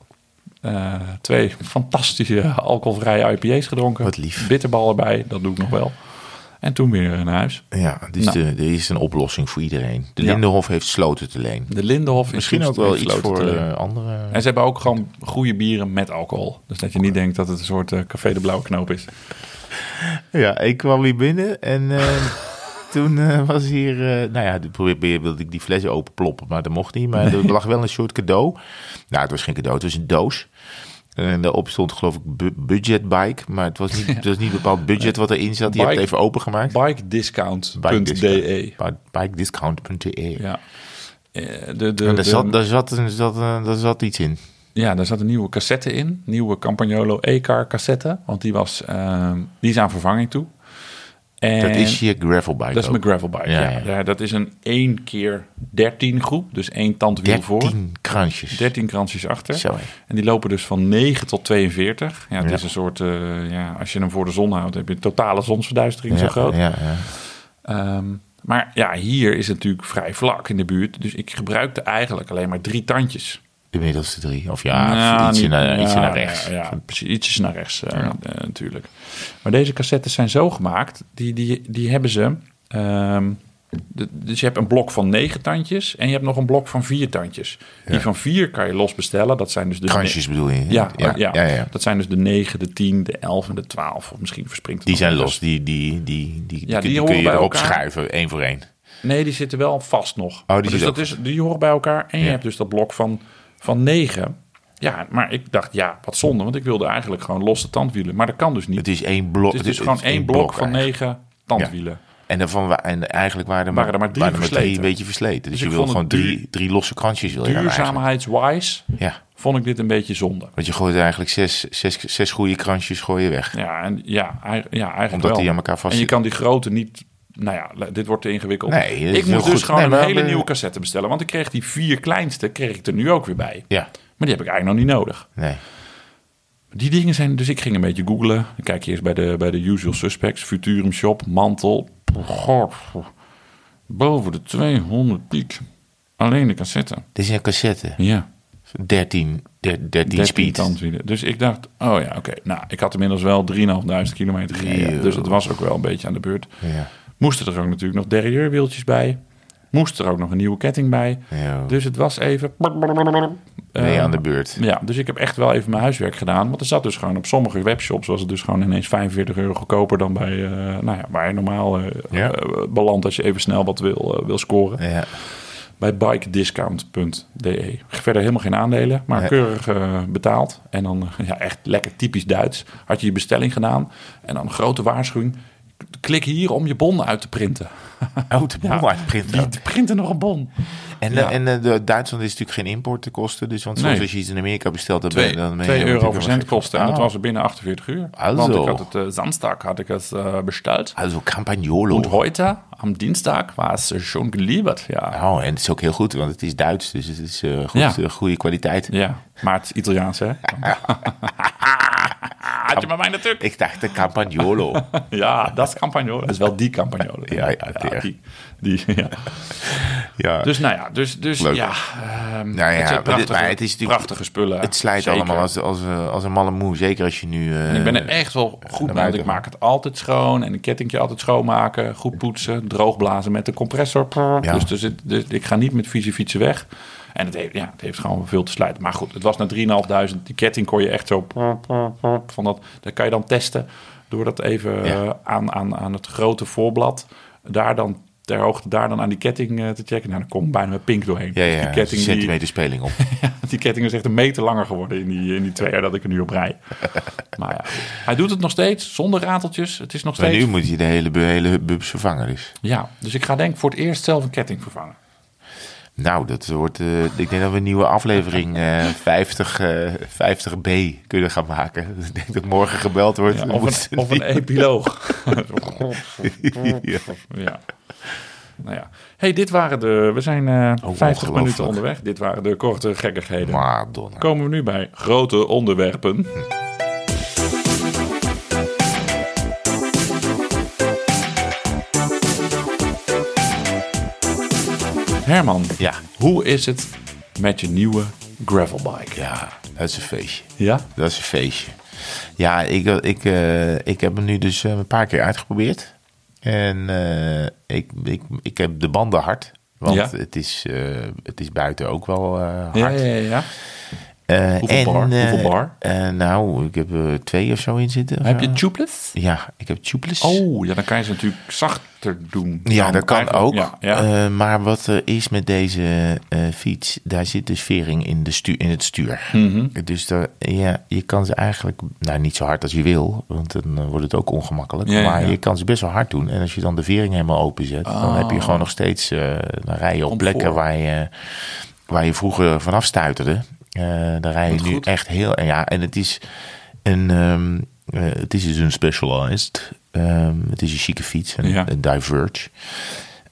Eh, twee fantastische alcoholvrije IPA's gedronken. Wat lief. Bitterbal erbij, dat doe ik nog wel. En toen weer naar huis. Ja, dus Nou. de, er is een oplossing voor iedereen. De Ja. Lindenhof heeft sloten te leen. De Lindenhof is Misschien ook Soest wel iets voor eh, andere... En ze hebben ook gewoon goede bieren met alcohol. Dus dat je niet denkt dat het een soort eh, café de blauwe knoop is. <laughs> Ja, ik kwam hier binnen en eh, <laughs> toen eh, was hier... eh, nou ja, toen probeerde wilde ik die fles openploppen, maar dat mocht niet. Maar er lag wel een soort cadeau. Nou, het was geen cadeau, het was een doos. En daarop stond geloof ik bu- budgetbike, maar het was niet, het was niet bepaald budget wat erin zat. Die heb Bike- het even opengemaakt. Bikediscount.de. Bike- Bikediscount.de. Ja. Eh, De, de, En daar de- zat, daar, zat, daar, zat, daar zat iets in. Ja, daar zat een nieuwe cassette in. Nieuwe Campagnolo E-car cassette. Want die, was, ehm, die is aan vervanging toe. En Dat is je gravelbike Dat is ook. mijn gravelbike, ja. Ja, ja. Ja, dat is een 1 keer 13 groep. Dus één tandwiel voor. 13 kransjes. 13 kransjes achter. Zo. En die lopen dus van 9 tot 42. Ja, het Ja. is een soort, eh, ja, als je hem voor de zon houdt, heb je een totale zonsverduistering zo groot. Ja, ja. Ehm, maar ja, hier is het natuurlijk vrij vlak in de buurt. Dus ik gebruikte eigenlijk alleen maar drie tandjes. De middelste drie. Of ja, Nou, ietsje, niet- naar, ietsje naar rechts. Ja, precies. Ietsjes naar rechts eh, eh, natuurlijk. Maar deze cassettes zijn zo gemaakt, die, die, die hebben ze... ehm, de- dus je hebt een blok van negen tandjes en je hebt nog een blok van vier tandjes. Die van vier kan je los bestellen. Dat zijn dus de Kransjes bedoel je? Ja, ja, ja, dat zijn dus de 9, de 10, de 11 en de 12. Of misschien verspringt het Die zijn los. Die, die, die, die, Ja, die, die kun je erop schuiven, één voor één. Nee, die zitten wel vast nog. Oh, die dus dat is, die horen bij elkaar. En je hebt dus dat blok van, van 9. Ja, maar ik dacht, ja, wat zonde, want ik wilde eigenlijk gewoon losse tandwielen. Maar dat kan dus niet. Het is één blok. Het is dus gewoon één blok van negen tandwielen. En, daarvan, en eigenlijk waren er Waren er maar drie waren er versleten. een beetje versleten. Dus, Dus je wil gewoon drie, drie losse kransjes. Wil je. Duurzaamheidswise Ja, vond ik dit een beetje zonde. want je gooit eigenlijk zes, zes, zes goede kransjes gooi je weg. Ja, en ja, ja eigenlijk Omdat wel. die aan elkaar vast En je kan die grote niet... Nou ja, dit wordt te ingewikkeld. Nee, ik moet dus goed. gewoon Nee, een hele we- nieuwe cassette bestellen. Want ik kreeg die vier kleinste, kreeg ik er nu ook weer bij. Ja, Maar die heb ik eigenlijk nog niet nodig. nee. Die dingen zijn, dus ik ging een beetje googlen. Dan kijk je eerst bij de, bij de usual suspects. Futurum Shop, mantel. God, boven de 200 piek. Alleen de cassette. Dit is een cassette. Ja. 13, der- 13, 13 speed. tandwielen. Dus ik dacht, oh ja, oké. Nou, ik had inmiddels wel 3.500 kilometer gereden. Dus het was ook wel een beetje aan de beurt. Ja. Moesten er ook natuurlijk nog derrieurwieltjes bij. Moest er ook nog een nieuwe ketting bij. Ja. Dus het was even... Nee, Eh, aan de beurt. Ja, dus ik heb echt wel even mijn huiswerk gedaan. Want er zat dus gewoon op sommige webshops... was het dus gewoon ineens 45 euro goedkoper dan bij... eh, nou ja, waar je normaal Ja. eh, belandt als je even snel wat wil, wil scoren. Ja. Bij bikediscount.de. Verder helemaal geen aandelen, maar keurig betaald. En dan ja, echt lekker typisch Duits. Had je je bestelling gedaan en dan een grote waarschuwing. Klik hier om je bon uit te printen. Oh, de bon <laughs> uitprinten. Die printen nog een bon. En, Ja. en eh, de, Duitsland is natuurlijk geen importenkosten. Dus want soms Nee. als je iets in Amerika bestelt, dan ben, 2 dan ben je euro natuurlijk verzendkosten. En dat gek. was er binnen 48 uur. Also. Want ik had het uh, Samstag had ik het uh, besteld. Also Campagnolo. Und heute, am Dienstag, war es schon geliefert. Ja. Oh, en het is ook heel goed, want het is Duits. Dus het is eh, goed, Ja. eh, goede kwaliteit. ja, maar het is Italiaans, hè? <laughs> <laughs> Had je maar mij natuurlijk. Ik dacht de Campagnolo. <laughs> Ja, dat is Campagnolo. Dat is wel die Campagnolo. Ja, ja, teer. die, die, <laughs> ja. ja. Dus nou ja, dus, dus Leuk. ja. ehm, Nou ja, het, prachtige, maar het is natuurlijk- prachtige spullen. het slijt Zeker. allemaal als, als, eh, als een malle moe. Zeker als je nu... En ik ben er echt wel goed mee, want ik maak het altijd schoon. En een kettingje altijd schoonmaken. Goed poetsen. Droogblazen met de compressor. Ja. Dus, dus, het- dus ik ga niet met vieze fietsen weg. En het heeft, ja, het heeft gewoon veel te slijten. Maar goed, het was na 3.500. Die ketting kon je echt zo... Van dat, dat kan je dan testen. Door dat even Ja. eh, aan, aan, aan het grote voorblad... Daar dan ter hoogte daar dan aan die ketting eh, te checken. Nou, dan komt bijna met pink doorheen. Ja, ja, die ketting, die, centimeter speling op. <laughs> die ketting is echt een meter langer geworden in die, in die twee jaar dat ik er nu op rij. <laughs> maar ja, hij doet het nog steeds zonder rateltjes. Het is nog Maar steeds. nu moet je de hele, hele bubs vervangen dus. Ja, dus ik ga denk voor het eerst zelf een ketting vervangen. Nou, dat wordt. eh, ik denk dat we een nieuwe aflevering eh <laughs> 50, eh 50b kunnen gaan maken. <laughs> Ik denk dat morgen gebeld wordt. Ja, of, een, of een epiloog. <laughs> Ja. ja. Nou ja. hey, dit waren de. We zijn eh 50 ongelooflijk. minuten onderweg. Dit waren de korte gekkigheden. Madonna. Komen we nu bij grote onderwerpen. Herman, Ja, hoe is het met je nieuwe gravelbike? ja, dat is een feestje. Ja? Dat is een feestje. Ja, ik, ik, eh, ik heb hem nu dus eh, een paar keer uitgeprobeerd. En eh, ik, ik, ik heb de banden hard. Want Ja. het, is, eh, het is buiten ook wel eh, hard. Ja, ja, ja. Eh, Hoeveel bar? eh, Hoeveel bar? eh, nou, ik heb er twee of zo in zitten. Heb zo. je tubeless? Ja, ik heb tubeless. Oh, ja, dan kan je ze natuurlijk zachter doen. Ja, dat kan eigenlijk- ook. Ja, ja. Eh, maar wat er is met deze eh, fiets, daar zit dus vering in, de stu in het stuur. Mhm. Dus daar, ja, je kan ze eigenlijk, nou niet zo hard als je wil, want dan wordt het ook ongemakkelijk. Ja, maar ja. je kan ze best wel hard doen. En als je dan de vering helemaal openzet, dan heb je gewoon nog steeds, eh dan rij je op plekken waar je, waar je vroeger vanaf stuiterde. Eh daar rij je nu echt heel, ja, en het is een, eh, het is dus een Specialized. Ehm, het is een chique fiets, een, Ja. een Diverge.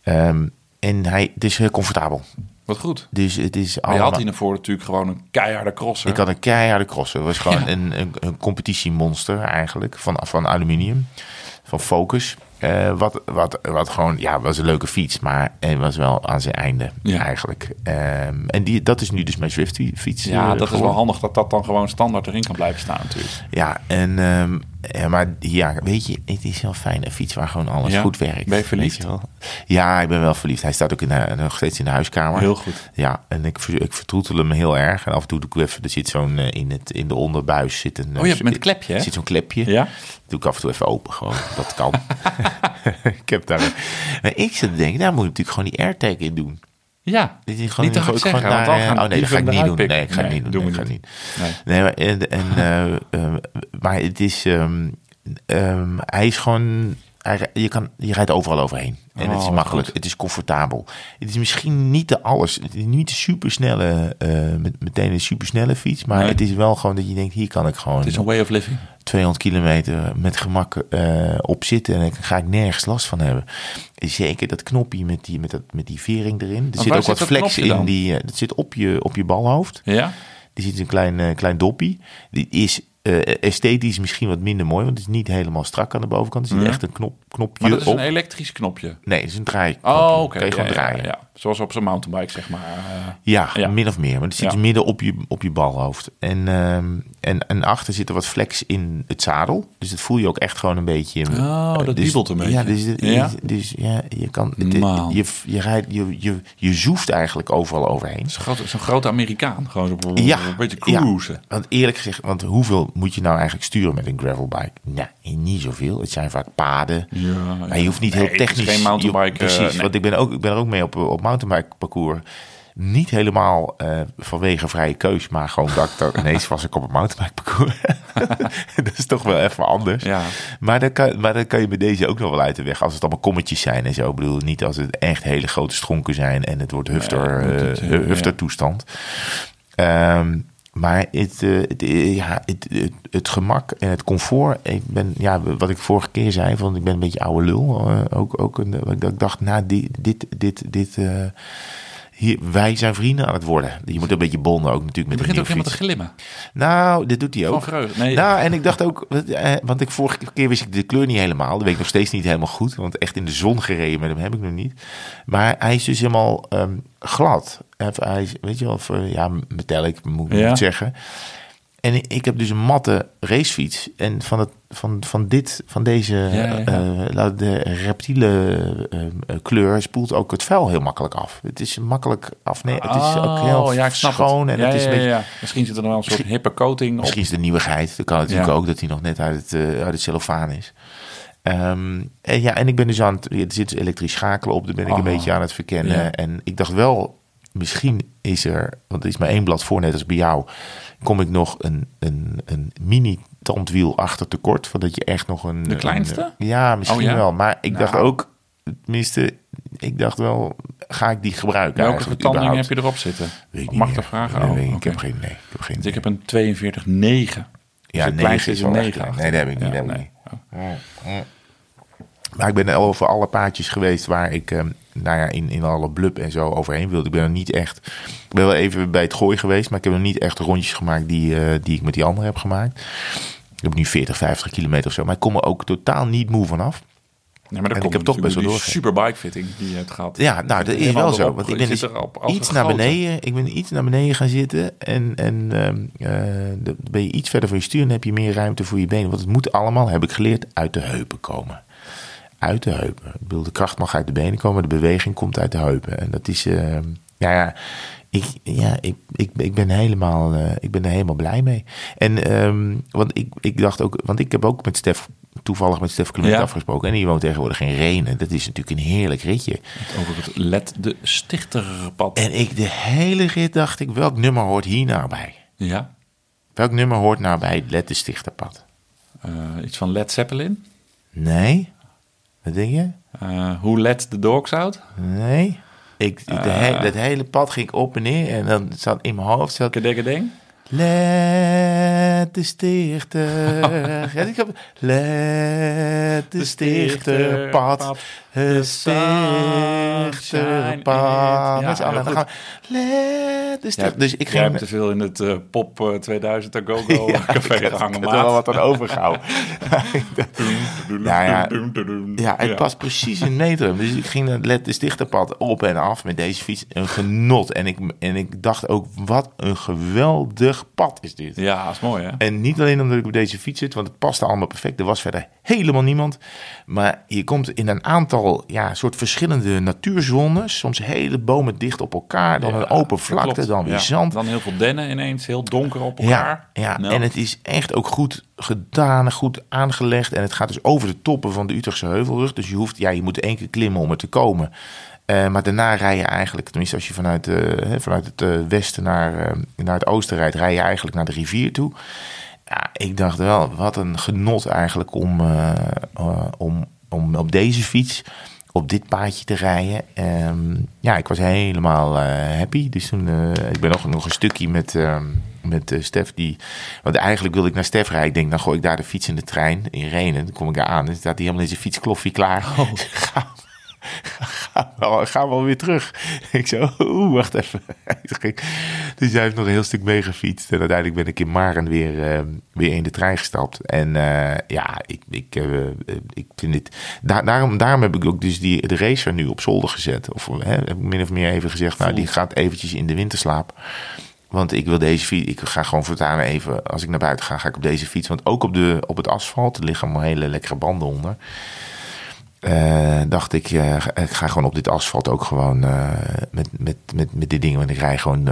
Ehm, en hij, het is heel comfortabel. Wat goed. Dus het is Maar je allemaal... had hiervoor natuurlijk gewoon een keiharde crosser. Ik had een keiharde crosser. Het was gewoon Ja. een, een, een competitiemonster eigenlijk. Van, van aluminium. Van Focus. Eh, wat, wat, wat gewoon, ja, was een leuke fiets. Maar het was wel aan zijn einde Ja. eigenlijk. Ehm, en die, dat is nu dus mijn Swift fiets. ja, eh, dat is wel handig dat dat dan gewoon standaard erin kan blijven staan natuurlijk. Ja, en, ehm, ja, maar ja, weet je, het is wel fijn. Een fiets waar gewoon alles Ja? goed werkt. Ben je verliefd? je. Ja, ik ben wel verliefd. Hij staat ook in de, nog steeds in de huiskamer. Heel goed. Ja, en ik, ik vertroetel hem heel erg. En af en toe doe ik even, er zit zo'n, eh, in, het, in de onderbuis zit een... Oh, je hebt met een klepje, hè? zit zo'n klepje. Ja? Doe ik af en toe even open gewoon. Dat kan. <laughs> <laughs> ik heb daar... Maar ik zit te denken, daar moet ik natuurlijk gewoon die AirTag in doen. Ja, is gewoon, Niet te hard gewoon zeggen, naar, dan gaan oh nee, dat ga ik niet doen. pikken. Nee, ik ga het Nee, niet doen. doen Nee, ik ga niet. niet. nee. Maar, en, en, <laughs> eh, eh, maar het is, ehm, ehm, hij is gewoon, je, kan, je rijdt overal overheen. En het is Oh, makkelijk, goed. het is comfortabel. Het is misschien niet de alles, niet de supersnelle, met, meteen een supersnelle fiets. Maar Nee. het is wel gewoon dat je denkt, hier kan ik gewoon Het is een way of living. 200 kilometer met gemak eh, op zitten. En daar ga ik nergens last van hebben. Zeker dat knopje met die, met dat, met die vering erin. Er zit ook wat zit flex in. Die, eh, dat zit op je, op je balhoofd. Ja? Die zit een klein, eh, klein doppie. Die is eh, esthetisch misschien wat minder mooi, want het is niet helemaal strak aan de bovenkant. Er zit Ja. echt een knop, knopje Maar dat is op. een elektrisch knopje. Nee, het is een draai. Oh, oké. Kan je gewoon Ja, draaien. Ja, Zoals op zo'n mountainbike, zeg maar. Eh, Ja, Ja. min of meer. Maar het zit Ja. midden op je, op je balhoofd. En, ehm, en, en achter zit er wat flex in het zadel. Dus dat voel je ook echt gewoon een beetje. Oh, dat dus, een beetje. Ja, dus, Ja? dus ja, je kan. het- je, je, rijdt, je, je, je zoeft eigenlijk overal overheen. Zo'n grote, grote Amerikaan. Gewoon zo Ja, een beetje cruisen. Want eerlijk gezegd, want hoeveel moet je nou eigenlijk sturen met een gravelbike? Nou, niet zoveel. Het zijn vaak paden. Ja, Maar je hoeft niet Nee, heel technisch. geen mountainbike, je- precies, eh, nee. want ik ben, ook, ik ben er ook mee op, op mountainbike parcours. Niet helemaal eh, vanwege vrije keus, maar gewoon dat ik daar <laughs> ineens was ik op een mountainbike parcours. <laughs> dat is toch wel even anders. Ja. Maar, dan kan, maar dan kan je met deze ook nog wel uit de weg. Als het allemaal kommetjes zijn en zo. Ik bedoel, niet als het echt hele grote stronken zijn en het wordt hufter, eh, eh, hu- huftertoestand. Ehm, maar het, eh, het, eh, ja, het, het, het gemak en het comfort. Ik ben, ja, wat ik vorige keer zei, van ik ben een beetje oude lul. eh, ook, ook een, dat ik dacht, nou, dit, dit, dit, dit hier, wij zijn vrienden aan het worden. Je moet een beetje bonden ook natuurlijk Je met een begint ook helemaal te glimmen. Nou, dit doet hij ook. Van vreugde. Nee. Nou, en ik dacht ook, want ik vorige keer wist ik de kleur niet helemaal. Dat weet ik nog steeds niet helemaal goed. Want echt in de zon gereden met hem heb ik nog niet. Maar hij is dus helemaal ehm, glad. Is, weet je wel, of, ja, metallic moet ik Ja. het zeggen. En ik- heb dus een matte racefiets. En van, het, van, van, dit, van deze Ja, ja, ja. eh, de reptiele eh, kleur spoelt ook het vuil heel makkelijk af. Het is makkelijk af. Nee, het is ook heel Oh, ja, ik snap schoon. het. En ja, het is ja, beetje, ja, ja. Misschien zit er nog wel een soort hippe coating op. Misschien is de nieuwigheid. Dat kan natuurlijk Ja. ook dat hij nog net uit het, eh, uit het cellofaan is. Ehm, en ja, en ik ben dus aan het... Er zit elektrisch schakelen op, daar ben ik een Oh. beetje aan het verkennen. Ja. En ik dacht wel, misschien is er... Want er is maar één blad voor, net als bij jou. Kom ik nog een, een, een mini tandwiel achter tekort. Van dat je echt nog een... De kleinste? een- ja, misschien Oh, ja? wel. Maar ik dacht Nou. ook... Tenminste, ik dacht wel... Ga ik die gebruiken Welke vertanding überhaupt? heb je erop zitten? Weet ik niet Mag ik dat vragen? Nee, Oh, ik, heb geen... Nee, ik heb geen Want ik heb een 42,9. Ja, de negen kleinste is is een wel echt 9. klein. Nee, dat heb ik niet, heb ik nee. niet. Oh. Maar ik ben er over alle paadjes geweest waar ik eh, nou ja, in, in alle blub en zo overheen wilde. Ik ben er niet echt. Ik ben wel even bij het gooi geweest, maar ik heb nog niet echt rondjes gemaakt die, eh, die ik met die anderen heb gemaakt. Ik heb nu 40, 50 kilometer of zo. Maar ik kom er ook totaal niet moe vanaf. Nee, maar En ik heb toch best wel door die super bike fitting die je hebt gehad. Ja, nou, dat is wel zo. Want ik ben dus iets naar beneden. Ik ben iets naar beneden gaan zitten. En, en ehm, eh, dan ben je iets verder van je stuur en heb je meer ruimte voor je benen. Want het moet allemaal, heb ik geleerd, uit de heupen komen. Uit de heupen. Ik bedoel, de kracht mag uit de benen komen, de beweging komt uit de heupen. En dat is, ehm, ja, ja, ik, ja ik, ik, ik, ben helemaal, eh, ik ben er helemaal blij mee. En, ehm, want ik, ik dacht ook, want ik heb ook met Stef, toevallig met Stef Clement Ja. afgesproken. En die woont tegenwoordig in Renen. Dat is natuurlijk een heerlijk ritje. Over het Let de Stichterpad. En ik de hele rit dacht ik, welk nummer hoort hier nou bij? Ja, Welk nummer hoort nou bij het Let de Stichterpad? eh, iets van Led Zeppelin. Nee? Wat denk je? Eh Who Let the Dogs Out. Nee? Ik, de Eh. he- dat hele pad ging op en neer en dan zat in mijn hoofd zat... Let <laughs> de stichter. ja, ik heb, let de stichterpad. Het stichterpad. Ja, Met z'n allen. heel Dan gaan we, let de stichter. Ja, Dus ik Jij ging... te veel in het eh, Pop eh, 2000 A Go Go café ik gehangen. heb er wel wat aan overgehouden. Nou <laughs> ja, Ja, het past precies in metrum. Dus ik ging het Let de Stichterpad op en af met deze fiets. Een genot. En ik, en ik dacht ook, wat een geweldig pad is dit. Ja, dat is mooi hè. En niet alleen omdat ik op deze fiets zit, want het paste allemaal perfect. Er was verder helemaal niemand. Maar je komt in een aantal ja, soort verschillende natuurzones. Soms hele bomen dicht op elkaar. Dan Ja, een open vlakte, klopt. dan weer Ja, zand. Dan heel veel dennen ineens, heel donker op elkaar. Ja, ja. Nou, en het is echt ook goed gedaan, goed aangelegd. En het gaat dus over de toppen van de Utrechtse Heuvelrug. Dus je hoeft, ja, je moet één keer klimmen om er te komen. Eh, maar daarna rij je eigenlijk, tenminste als je vanuit, hè, vanuit het eh, westen naar, naar het oosten rijdt, rij je eigenlijk naar de rivier toe. Ja, ik dacht wel, wat een genot eigenlijk om, om, om op deze fiets, op dit paadje te rijden. Ehm, ja, ik was helemaal happy. Dus toen, ik ben nog, nog een stukje met, ehm, met Stef. Die, want eigenlijk wilde ik naar Stef rijden. Ik denk, dan gooi ik daar de fiets in de trein in Renen. Dan kom ik daar aan. Dan staat hij helemaal in zijn fietskloffie klaar. <laughs> Ga, ga, wel, ga wel weer terug. Ik zo, oeh, wacht even. <laughs> dus hij heeft nog een heel stuk meegefietst. En uiteindelijk ben ik in Maren weer, eh, weer in de trein gestapt. En eh, ja, ik, ik, eh, ik vind dit... Daar, daarom, daarom heb ik ook dus die, de racer nu op zolder gezet. Of hè, heb ik min of meer even gezegd, nou, die gaat eventjes in de winterslaap. Want ik wil deze fiets, ik ga gewoon voortaan even, als ik naar buiten ga, ga ik op deze fiets. Want ook op, de, op het asfalt, liggen allemaal hele lekkere banden onder. Eh, dacht ik, eh, ik ga gewoon op dit asfalt ook gewoon eh, met, met, met, met dit ding. Want ik rij gewoon,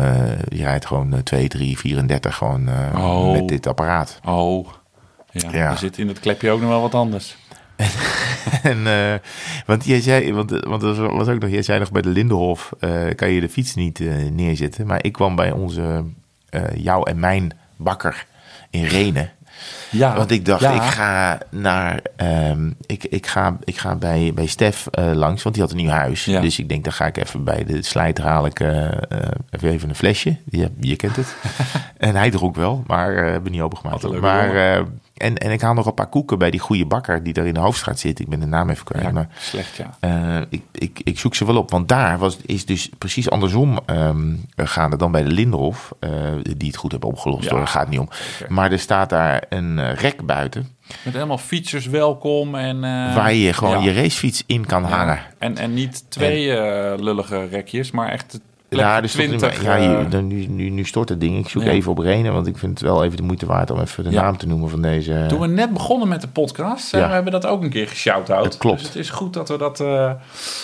je rijdt gewoon eh, 2, 3, 34 gewoon Oh. met dit apparaat. Oh, ja, Ja. er zit in het klepje ook nog wel wat anders. <laughs> en, want jij zei, want, want was ook nog, jij zei nog bij de Lindenhof, kan je de fiets niet neerzetten. Maar ik kwam bij onze, jou en mijn bakker in Renen. Ja, Want ik dacht, ja. ik ga naar. ehm, ik, ik ga, ik ga bij, bij Stef eh, langs, want die had een nieuw huis. Ja. Dus ik denk, dan ga ik even bij de slijter haal ik eh, eh, even, een flesje. Je, je kent het. <laughs> en hij dronk wel, maar eh heb ik niet opengemaakt. Maar, en, en ik haal nog een paar koeken bij die goede bakker die daar in de hoofdstraat zit. Ik ben de naam even kwijt. Ja, maar slecht, ja. eh, ik, ik, ik zoek ze wel op, want daar was, is dus precies andersom ehm, gaande dan bij de Lindenhof, eh, die het goed hebben opgelost. Ja, hoor, gaat niet om. zeker. Maar er staat daar een eh, rek buiten, Met helemaal features welkom en... waar je gewoon ja. je racefiets in kan hangen. En, en niet twee lullige rekjes, maar echt Ja, dus stond er 20. maar- ja, eh, hier, dan, nu, nu, nu stort het ding. Ik zoek Ja. even op Renen, want ik vind het wel even de moeite waard om even de Ja. naam te noemen van deze. Toen we net begonnen met de podcast, eh, Ja. we hebben dat ook een keer geshout-out. Klopt. Dus het is goed dat we dat, eh,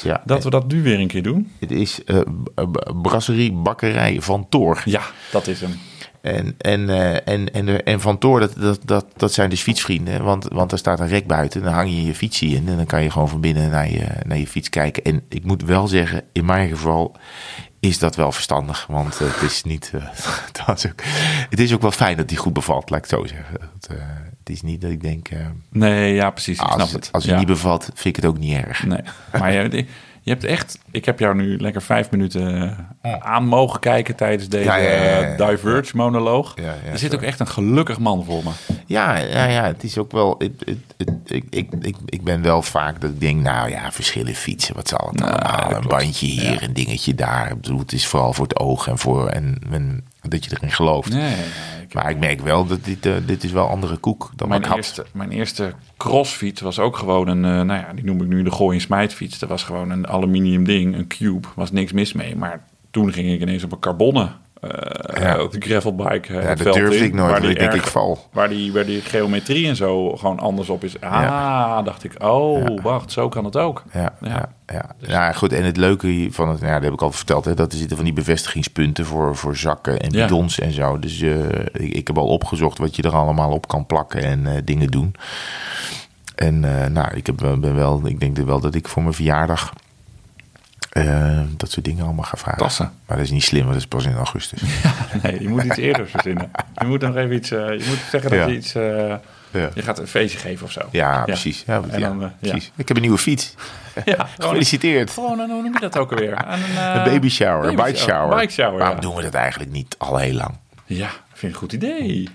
ja, dat we dat nu weer een keer doen. Het is eh, brasserie Bakkerij van Toor. Ja, dat is hem. En, en, eh, en, en, en Van Toor, dat, dat, dat, dat zijn dus fietsvrienden. Want, want er staat een rek buiten. Dan hang je je fietsie in. En dan kan je gewoon van binnen naar je, naar je fiets kijken. En ik moet wel zeggen, in mijn geval is dat wel verstandig. Want het is niet... eh, <laughs> dat is ook, het is ook wel fijn dat die goed bevalt, laat ik het zo zeggen. Dat, eh, het is niet dat ik denk... eh, Nee, ja, precies. Ik snap als, het. als het ja. niet bevalt, vind ik het ook niet erg. Nee, maar je, je hebt echt... Ik heb jou nu lekker vijf minuten eh, aan mogen kijken tijdens deze Ja, ja, ja, ja, ja. Diverge-monoloog. Er zit ook echt een gelukkig man voor me. Ja, ja, ja, het is ook wel. Het- ik, ik, ik, ik ben wel vaak dat ik denk, nou ja, verschillen fietsen, wat zal het Nou, allemaal? Een bandje hier, een dingetje daar. Ik bedoel, het is vooral voor het oog en voor en, en dat je erin gelooft. Nee, nee, ik- Maar ik merk wel dat dit, eh, dit is wel andere koek dan Mijn ik had. eerste, mijn eerste crossfiets was ook gewoon een, eh, nou ja, die noem ik nu de gooi- en smijtfiets. Dat was gewoon een aluminium ding, een cube, was niks mis mee. Maar toen ging ik ineens op een carbonnen, eh Ja. op de gravelbike. eh, Ja, dat durfde in, ik nooit, die ik denk erg- ik val. Waar die, waar die geometrie en zo gewoon anders op is. Ah, Ja. dacht ik, oh, Ja. wacht, zo kan het ook. Ja, Ja. ja. Ja, ja. goed. En het leuke hiervan, het, nou, ja, dat heb ik al verteld, hè, dat er zitten van die bevestigingspunten voor, voor zakken en Ja. bidons en zo. Dus eh, ik, ik heb al opgezocht wat je er allemaal op kan plakken en eh, dingen doen. En eh, nou, ik, heb, ben wel, ik denk wel dat ik voor mijn verjaardag eh, dat soort dingen allemaal ga vragen. Tassen. Maar dat is niet slim, want dat is pas in augustus. <laughs> Nee, je moet iets eerder verzinnen. Je moet nog even iets, eh, je moet zeggen dat Ja. je iets, eh, Ja, je gaat een feestje geven of zo. ja precies. Ja, dan, precies. Ik heb een nieuwe fiets. <laughs> Ja, <laughs> Gefeliciteerd. gewoon een, hoe noem je dat ook alweer? Een, eh, Een baby shower, een baby bike shower. Bike shower, Waarom doen we dat eigenlijk niet al heel lang? Ja, vind ik een goed idee.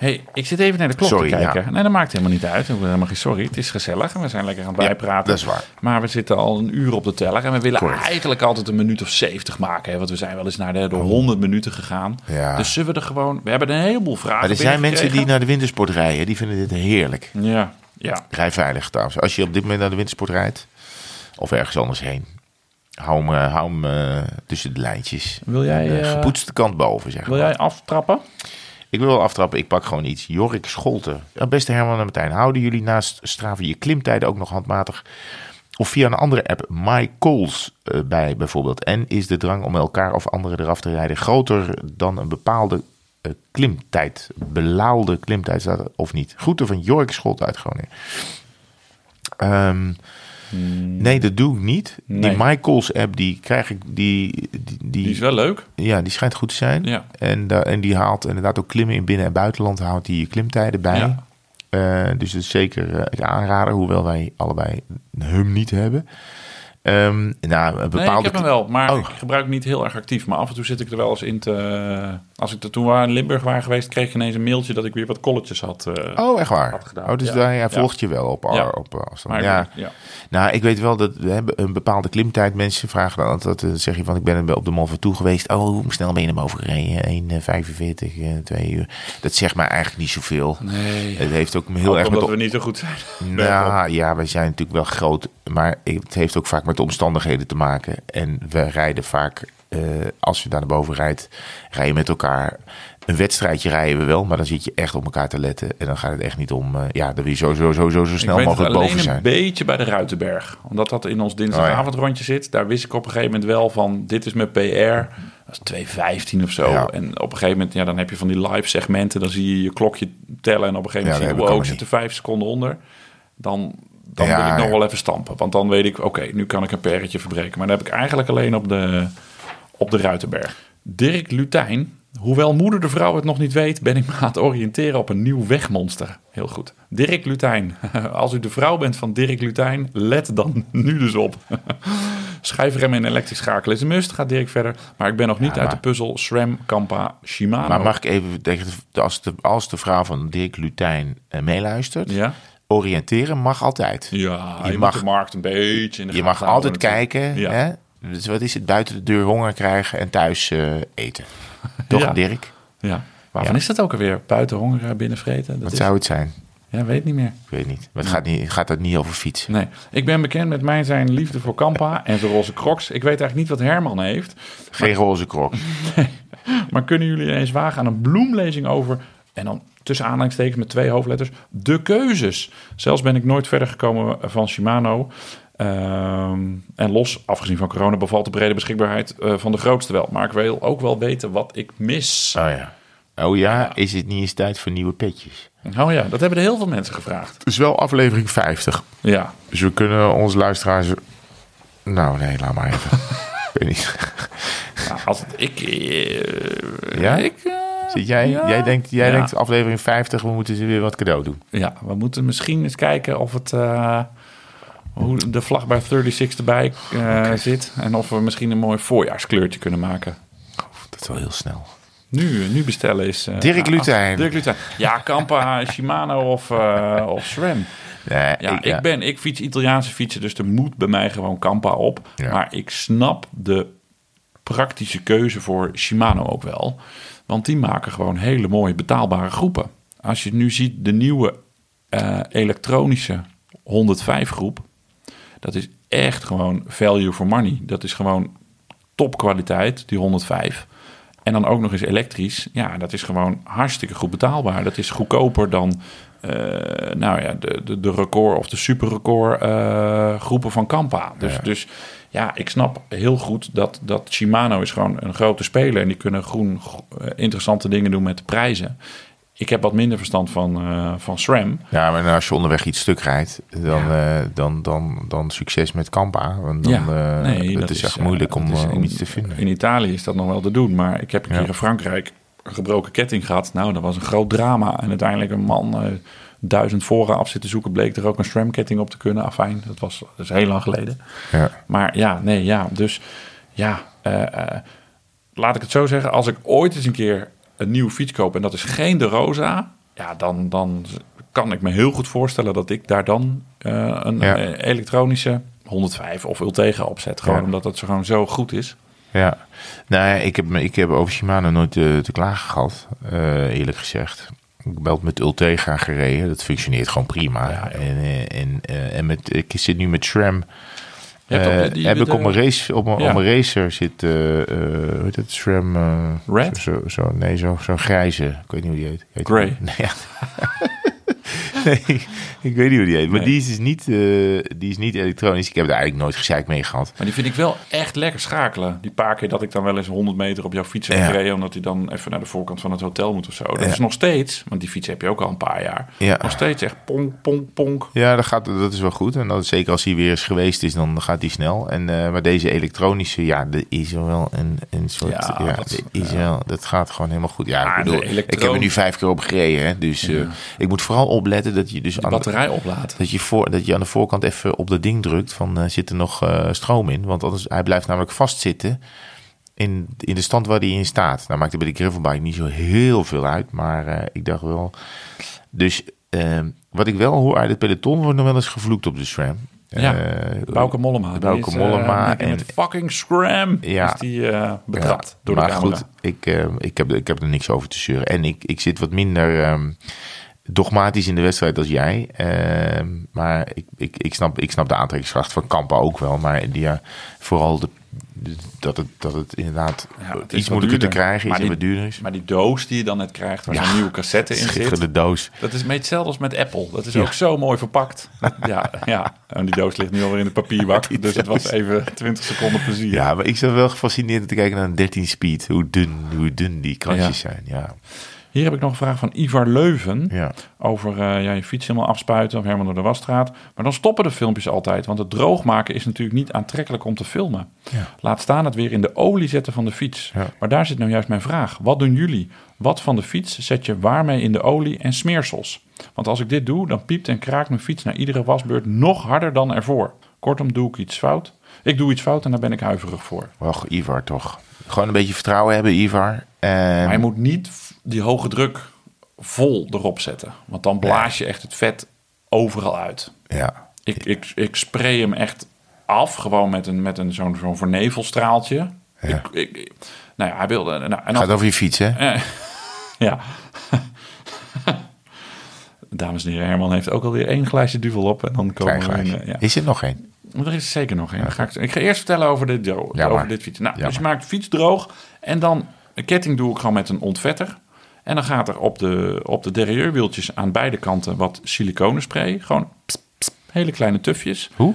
Hey, ik zit even naar de klok Sorry, te kijken. ja. Nee, dat maakt helemaal niet uit. Helemaal geen sorry. Het is gezellig en we zijn lekker aan het Ja, bijpraten. dat is waar. Maar we zitten al een uur op de teller. En we willen Correct. eigenlijk altijd een minuut of 70 maken. Hè? Want we zijn wel eens naar de, de 100 minuten gegaan. Ja. Dus zullen we er gewoon... We hebben een heleboel vragen Maar er zijn mensen die naar de wintersport rijden. Die vinden dit heerlijk. Ja, ja. Rij veilig trouwens. Als je op dit moment naar de wintersport rijdt. Of ergens anders heen. Hou hem, eh, hou hem eh, tussen de lijntjes. Wil jij, De eh, gepoetste kant boven, zeg Wil maar. jij aftrappen? Ik wil wel aftrappen. Ik pak gewoon iets. Jorik Scholten. Ja, beste Herman en Martijn. Houden jullie naast Strava je klimtijden ook nog handmatig? Of via een andere app, My Calls, eh, bij bijvoorbeeld. En is de drang om elkaar of anderen eraf te rijden groter dan een bepaalde eh, klimtijd? Belaalde klimtijd staat of niet? Groeten van Jorik Scholten uit Groningen. Ehm, Nee, dat doe ik niet. Nee. Die MyCalls app, die krijg ik, die, die, die, Die is wel leuk. ja, die schijnt goed te zijn. Ja. En, da- en die haalt inderdaad ook klimmen in binnen- en buitenland, houdt die je klimtijden bij. Ja. Eh, dus dat is zeker eh, een aanrader, hoewel wij allebei hem niet hebben. Ehm nou, Nee, ik heb hem wel, maar Oh. ik gebruik hem niet heel erg actief. Maar af en toe zit ik er wel eens in te... Als ik er toen in Limburg waren geweest, kreeg ik ineens een mailtje dat ik weer wat colletjes had. eh, Oh, echt waar? had gedaan. Oh, dus Ja. hij, hij Ja. volgt je wel op, Ja. op eh, afstand. maar ja. ja. Nou, ik weet wel dat we hebben een bepaalde klimtijd. Mensen vragen dan altijd, dan zeg je van ik ben op de Mont Ventoux geweest. Oh, hoe snel ben je naar boven gereden? 1,45, eh 2 uur. Dat zegt mij eigenlijk niet zoveel. Nee, Het heeft ook heel Ook erg omdat met... we niet zo goed zijn. Nou ja, wij zijn natuurlijk wel groot. Maar het heeft ook vaak met de omstandigheden te maken. En we rijden vaak, eh, als je daar naar boven rijdt, rijden met elkaar. Een wedstrijdje rijden we wel, maar dan zit je echt op elkaar te letten. En dan gaat het echt niet om, eh, ja, dan wil je sowieso, sowieso zo Ik snel mogelijk alleen boven een zijn. beetje bij de Ruitenberg. Omdat dat in ons dinsdagavondrondje zit. Daar wist ik op een gegeven moment wel van... dit is mijn PR. Dat is 2,15 of zo. Ja. En op een gegeven moment, ja, dan heb je van die live segmenten. Dan zie je je klokje tellen. En op een gegeven Ja, moment zie dat je, wow, ik zit er vijf seconden onder. Dan, dan Ja, wil ik nog ja. wel even stampen. Want dan weet ik, oké, nu kan ik een perretje verbreken. Maar dat heb ik eigenlijk alleen op de, op de Ruitenberg. Dirk Lutijn. Hoewel moeder de vrouw het nog niet weet, ben ik me aan het oriënteren op een nieuw wegmonster. Heel goed. Dirk Lutijn. <laughs> Als u de vrouw bent van Dirk Lutijn, let dan <laughs> nu dus op. <laughs> Schijfrem en elektrisch schakelen is een must, gaat Dirk verder. Maar ik ben nog niet Ja, uit de puzzel SRAM, Kampa, Shimano. Maar mag ik even als de, als de vrouw van Dirk Lutijn eh, meeluistert, Ja? Oriënteren mag altijd. Ja, je, Je mag de markt een beetje Je mag altijd kijken. Ja. Hè? Dus wat is het? Buiten de deur honger krijgen en thuis eh, eten. Toch, <laughs> Ja. Dirk? Ja. Waarvan Ja. is dat ook alweer? Buiten honger, eh, binnen vreten? Dat Wat is... zou het zijn? Ja, weet niet meer. Ik weet niet. Maar het gaat, niet, gaat het niet over fietsen. Nee, ik ben bekend met mijn zijn liefde voor Kampa <laughs> en zijn roze crocs. Ik weet eigenlijk niet wat Herman heeft. Geen roze krok. <laughs> Maar kunnen jullie eens wagen aan een bloemlezing over... en dan tussen aanhalingstekens met twee hoofdletters... de keuzes. Zelfs ben ik nooit verder gekomen van Shimano. Ehm, en los, afgezien van corona, bevalt de brede beschikbaarheid eh, van de grootste wel. Maar ik wil ook wel weten wat ik mis. Oh ja. Oh ja, is het niet eens tijd voor nieuwe petjes? Oh ja, dat hebben er heel veel mensen gevraagd. Het is wel aflevering 50. Ja, Dus we kunnen onze luisteraars... Nou nee, laat maar even. <laughs> ik weet niet. nou, als het, ik... eh, Ja? Ik, eh, Zit jij, ja. jij, denkt, jij Ja. denkt aflevering 50, we moeten ze weer wat cadeau doen. Ja, we moeten misschien eens kijken of het... eh, hoe de vlag bij 36 erbij eh, zit. En of we misschien een mooi voorjaarskleurtje kunnen maken. Dat is wel heel snel. Nu, nu bestellen is... eh, Dirk ah, Lutijn. Dirk Lutijn. Ja, Kampa, <laughs> Shimano of, of SRAM. Nee, Ja, ik, ben, ik fiets Italiaanse fietsen, dus er moet bij mij gewoon Kampa op. Ja. Maar ik snap de praktische keuze voor Shimano ook wel. Want die maken gewoon hele mooie betaalbare groepen. Als je nu ziet de nieuwe eh, elektronische 105 groep. Dat is echt gewoon value for money. Dat is gewoon topkwaliteit, die 105. En dan ook nog eens elektrisch. Ja, dat is gewoon hartstikke goed betaalbaar. Dat is goedkoper dan eh, nou ja, de, de, de record of de superrecord eh, groepen van Kampa. Dus ja. dus ja, ik snap heel goed dat, dat Shimano is gewoon een grote speler. En die kunnen groen eh, interessante dingen doen met de prijzen. Ik heb wat minder verstand van, eh, van SRAM. Ja, maar als je onderweg iets stuk rijdt, dan, eh, dan, dan, dan succes met Kampa. Want dan, Ja, nee, het dat is echt moeilijk om, in- iets te vinden. In Italië is dat nog wel te doen. Maar ik heb een Ja. keer in Frankrijk een gebroken ketting gehad. Nou, dat was een groot drama. En uiteindelijk een man duizend voren af zitten zoeken... bleek er ook een SRAM-ketting op te kunnen. Afijn, dat was dat is heel lang geleden. Ja. Maar ja, nee, ja. Dus ja, eh, eh, laat ik het zo zeggen. Als ik ooit eens een keer een nieuwe fiets koop... en dat is geen de Rosa... ja, dan, dan kan ik me heel goed voorstellen... dat ik daar dan eh, een Ja. elektronische 105 of Ultega opzet. Gewoon Ja. omdat het zo gewoon zo goed is. Ja, nou ja, ik heb, me- ik heb over Shimano nooit te, te klagen gehad, eh, eerlijk gezegd. Ik ben met Ultegra gereden, dat functioneert gewoon prima. Ja, en, eh, en, eh, en met, ik zit nu met SRAM. Eh, die- heb ik op mijn race, op mijn, Ja. op mijn racer zit, eh eh hoe heet het, SRAM? Red? Zo, zo, nee, zo, zo'n grijze, ik weet niet hoe die heet. Heet Grey. <laughs> Nee, ja. <laughs> Nee, ik weet niet hoe die heet. Maar Nee. die is dus niet, eh, die is niet elektronisch. Ik heb er eigenlijk nooit gezeik mee gehad. Maar die vind ik wel echt lekker schakelen. Die paar keer dat ik dan wel eens 100 meter op jouw fiets heb Ja. gereden... omdat hij dan even naar de voorkant van het hotel moet of zo. Dat Ja. is nog steeds, want die fiets heb je ook al een paar jaar... Ja. nog steeds echt ponk, ponk, ponk. Ja, dat, gaat, dat is wel goed. En dat, zeker als hij weer eens geweest is, dan gaat hij snel. En, eh, maar deze elektronische, ja, dat is wel een, een soort... Ja, dat- is wel, dat gaat gewoon helemaal goed. Ja, ik, bedoel, ik heb er nu vijf keer op gereden. Hè, dus eh, ik moet vooral opletten dat je dus De aan, batterij oplaat. dat je, voor, dat je aan de voorkant even op dat ding drukt van eh, zit er nog eh, stroom in. Want anders, hij blijft namelijk vastzitten in, in de stand waar hij in staat. Nou maakt er bij de gravelbike niet zo heel veel uit. Maar eh, ik dacht wel... Dus eh, wat ik wel hoor uit het peloton wordt nog wel eens gevloekt op de SRAM. Ja, Eh, Bauke Mollema. eh, Mollema die en- met fucking scram Ja. is die eh, betrapt Ja, door de maar camera. goed, ik, ik, heb, ik heb er niks over te zeuren. En ik, ik zit wat minder ehm, dogmatisch in de wedstrijd als jij. Ehm, maar ik, ik, ik, snap, ik snap de aantrekkingskracht van Kampen ook wel. Maar die, ja, vooral de, de- dat, het, dat het inderdaad Ja, het is iets moeilijker te duurder. krijgen is Maar en wat duurder is. Maar die doos die je dan net krijgt, waar Ja, een nieuwe cassette in zit... Doos. Dat is hetzelfde als met Apple. Dat is Ja. ook zo mooi verpakt. Ja, ja. En die doos ligt nu alweer in de papierbak. <laughs> Dus het was even 20 seconden plezier. Ja, maar ik zat wel gefascineerd te kijken naar een 13 speed. Hoe dun, hoe dun die krantjes Ja. zijn. Ja, Hier heb ik nog een vraag van Ivar Leuven. ja. Over eh, ja, je fiets helemaal afspuiten of helemaal door de wasstraat. Maar dan stoppen de filmpjes altijd. Want het droogmaken is natuurlijk niet aantrekkelijk om te filmen. Ja. Laat staan het weer in de olie zetten van de fiets. Ja. Maar daar zit nou juist mijn vraag. Wat doen jullie? Wat van de fiets zet je waarmee in de olie en smeersels? Want als ik dit doe, dan piept en kraakt mijn fiets na iedere wasbeurt nog harder dan ervoor. Kortom, doe ik iets fout. Ik doe iets fout en daar ben ik huiverig voor. Och, Ivar toch. Gewoon een beetje vertrouwen hebben, Ivar. Maar je moet niet die hoge druk vol erop zetten. Want dan blaas je echt het vet overal uit. ja, Ik, ik, ik spray hem echt af, gewoon met, een, met een, zo'n zo'n vernevelstraaltje. Ja. Ik, ik, nou ja, hij wilde... Nou, en gaat over je fiets, hè? eh, <laughs> ja. Dames en heren, Herman heeft ook alweer één glaasje duvel op. En dan komen we in, eh, ja. Is er nog één? Er is zeker nog één. Ga ik, ik ga eerst vertellen over dit, over dit fiets. Nou, dus je maakt fiets droog. En dan een ketting doe ik gewoon met een ontvetter. En dan gaat er op de, op de derrieurwieltjes aan beide kanten wat siliconenspray. Gewoon pss, pss, hele kleine tufjes. Hoe?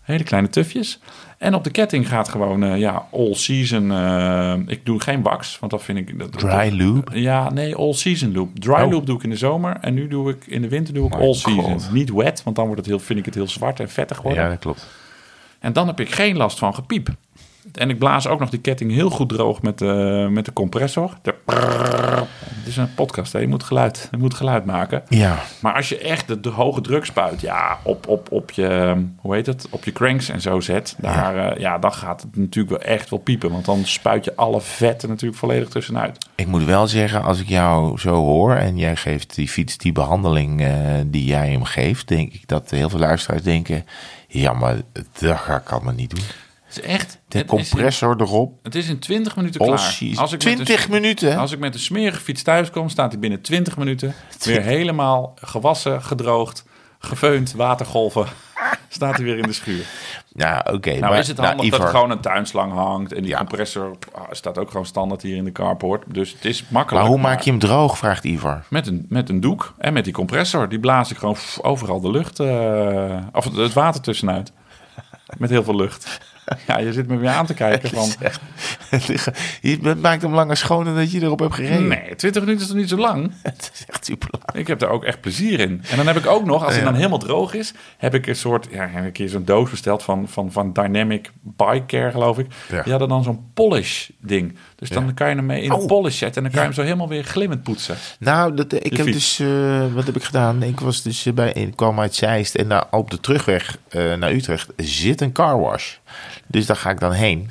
Hele kleine tufjes. En op de ketting gaat gewoon, eh, ja, all season. eh, ik doe geen wax, want dat vind ik... Dat, Dry lube? Ja, nee, all season loop. Dry Oh. loop doe ik in de zomer. En nu doe ik in de winter doe ik My all season. Niet wet, want dan wordt het heel, vind ik het heel zwart en vettig worden. Ja, dat klopt. En dan heb ik geen last van gepiep. En ik blaas ook nog die ketting heel goed droog met de, met de compressor. De het is een podcast, hè? Je, moet geluid, je moet geluid maken. Ja, Maar als je echt de, de hoge druk spuit, ja, op, op, op je, hoe heet het, op je cranks en zo zet, daar, ja. ja, dan gaat het natuurlijk wel echt wel piepen. Want dan spuit je alle vetten natuurlijk volledig tussenuit. ik moet wel zeggen, als ik jou zo hoor en jij geeft die fiets die behandeling eh, die jij hem geeft, denk ik dat heel veel luisteraars denken, ja, maar dat ga ik allemaal niet doen. Het is echt... De het is in- compressor erop, Het is in 20 minuten all klaar. Als ik met een- 20 minuten? Als ik met een smerige fiets thuis kom, staat hij binnen 20 minuten weer helemaal gewassen, gedroogd, gefeund, watergolven. <laughs> Staat hij weer in de schuur. Ja, oké. Nou maar is het nou, handig dat er Ivar, gewoon een tuinslang hangt. En die Ja. compressor ah, staat ook gewoon standaard hier in de carport. Dus het is makkelijk. Maar hoe maak je hem droog, vraagt Ivar. Met een, met een doek en met die compressor. Die blaas ik gewoon overal de lucht, eh, of het water tussenuit. Met heel veel lucht. <laughs> Ja, je zit me weer aan te kijken <laughs> van... je maakt hem langer schoon dan dat je erop hebt gereden. Nee, 20 minuten is toch niet zo lang? <laughs> Het is echt super lang. Ik heb daar ook echt plezier in. En dan heb ik ook nog, als hij Ja. dan helemaal droog is, heb ik een soort, ja, heb ik een keer zo'n doos besteld van, van, van Dynamic Bike Care, geloof ik. Ja. Die hadden dan zo'n polish ding. Dus dan Ja. kan je hem mee in de Oh. polish zetten en dan kan je hem zo helemaal weer glimmend poetsen. Nou, dat, ik Je heb fiets. dus, eh, wat heb ik gedaan? Ik was dus eh, bij, ik kwam uit Zeist en daar op de terugweg eh, naar Utrecht zit een carwash. Dus daar ga ik dan heen.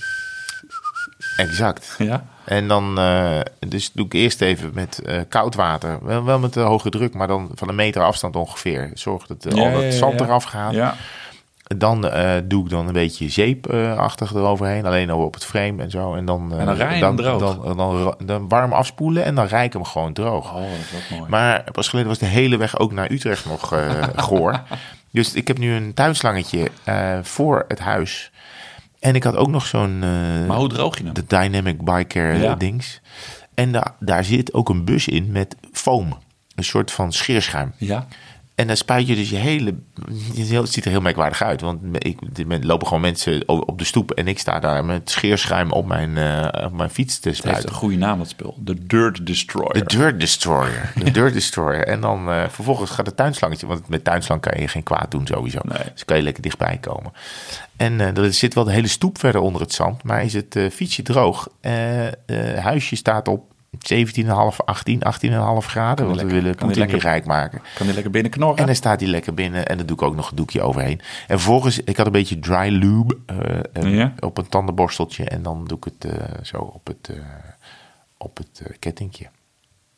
Exact. Ja? En dan, eh, dus doe ik eerst even met eh, koud water. Wel, wel met de hoge druk, maar dan van een meter afstand ongeveer. Zorg dat eh, Ja, al dat ja, ja, zand eraf gaat. Dan eh, doe ik dan een beetje zeepachtig eroverheen. Alleen op het frame en zo. En dan, eh, En dan rij dan, droog. Dan, dan, dan, warm afspoelen en dan rij ik hem gewoon droog. Oh, dat is ook mooi. Maar pas geleden was de hele weg ook naar Utrecht nog eh <laughs> goor. Dus ik heb nu een tuinslangetje voor het huis. En ik had ook nog zo'n... maar hoe droog je hem? de Dynamic Biker Ja. dings. En da daar zit ook een bus in met foam. een soort van scheerschuim. Ja. En dan spuit je dus je hele... Het ziet er heel merkwaardig uit. Want ik, er lopen gewoon mensen op de stoep... en ik sta daar met scheerschuim op mijn, eh, op mijn fiets te Het heeft spuiten. een goede naam, dat spul. De Dirt Destroyer. De Dirt Destroyer. <laughs> De Dirt Destroyer. En dan eh, vervolgens gaat het tuinslangetje... want met tuinslang kan je geen kwaad doen sowieso. Nee. Dus kan je lekker dichtbij komen. En eh, er zit wel de hele stoep verder onder het zand... maar is het fietsje droog. Huisje staat op 17,5, 18, 18,5 graden. Want we willen Poetin niet lekker- rijk maken. Kan die lekker binnen knorren? En dan staat hij lekker binnen en dan doe ik ook nog een doekje overheen. En vervolgens, ik had een beetje dry lube eh, eh, Ja. op een tandenborsteltje. En dan doe ik het eh, zo op het, eh op het kettingje.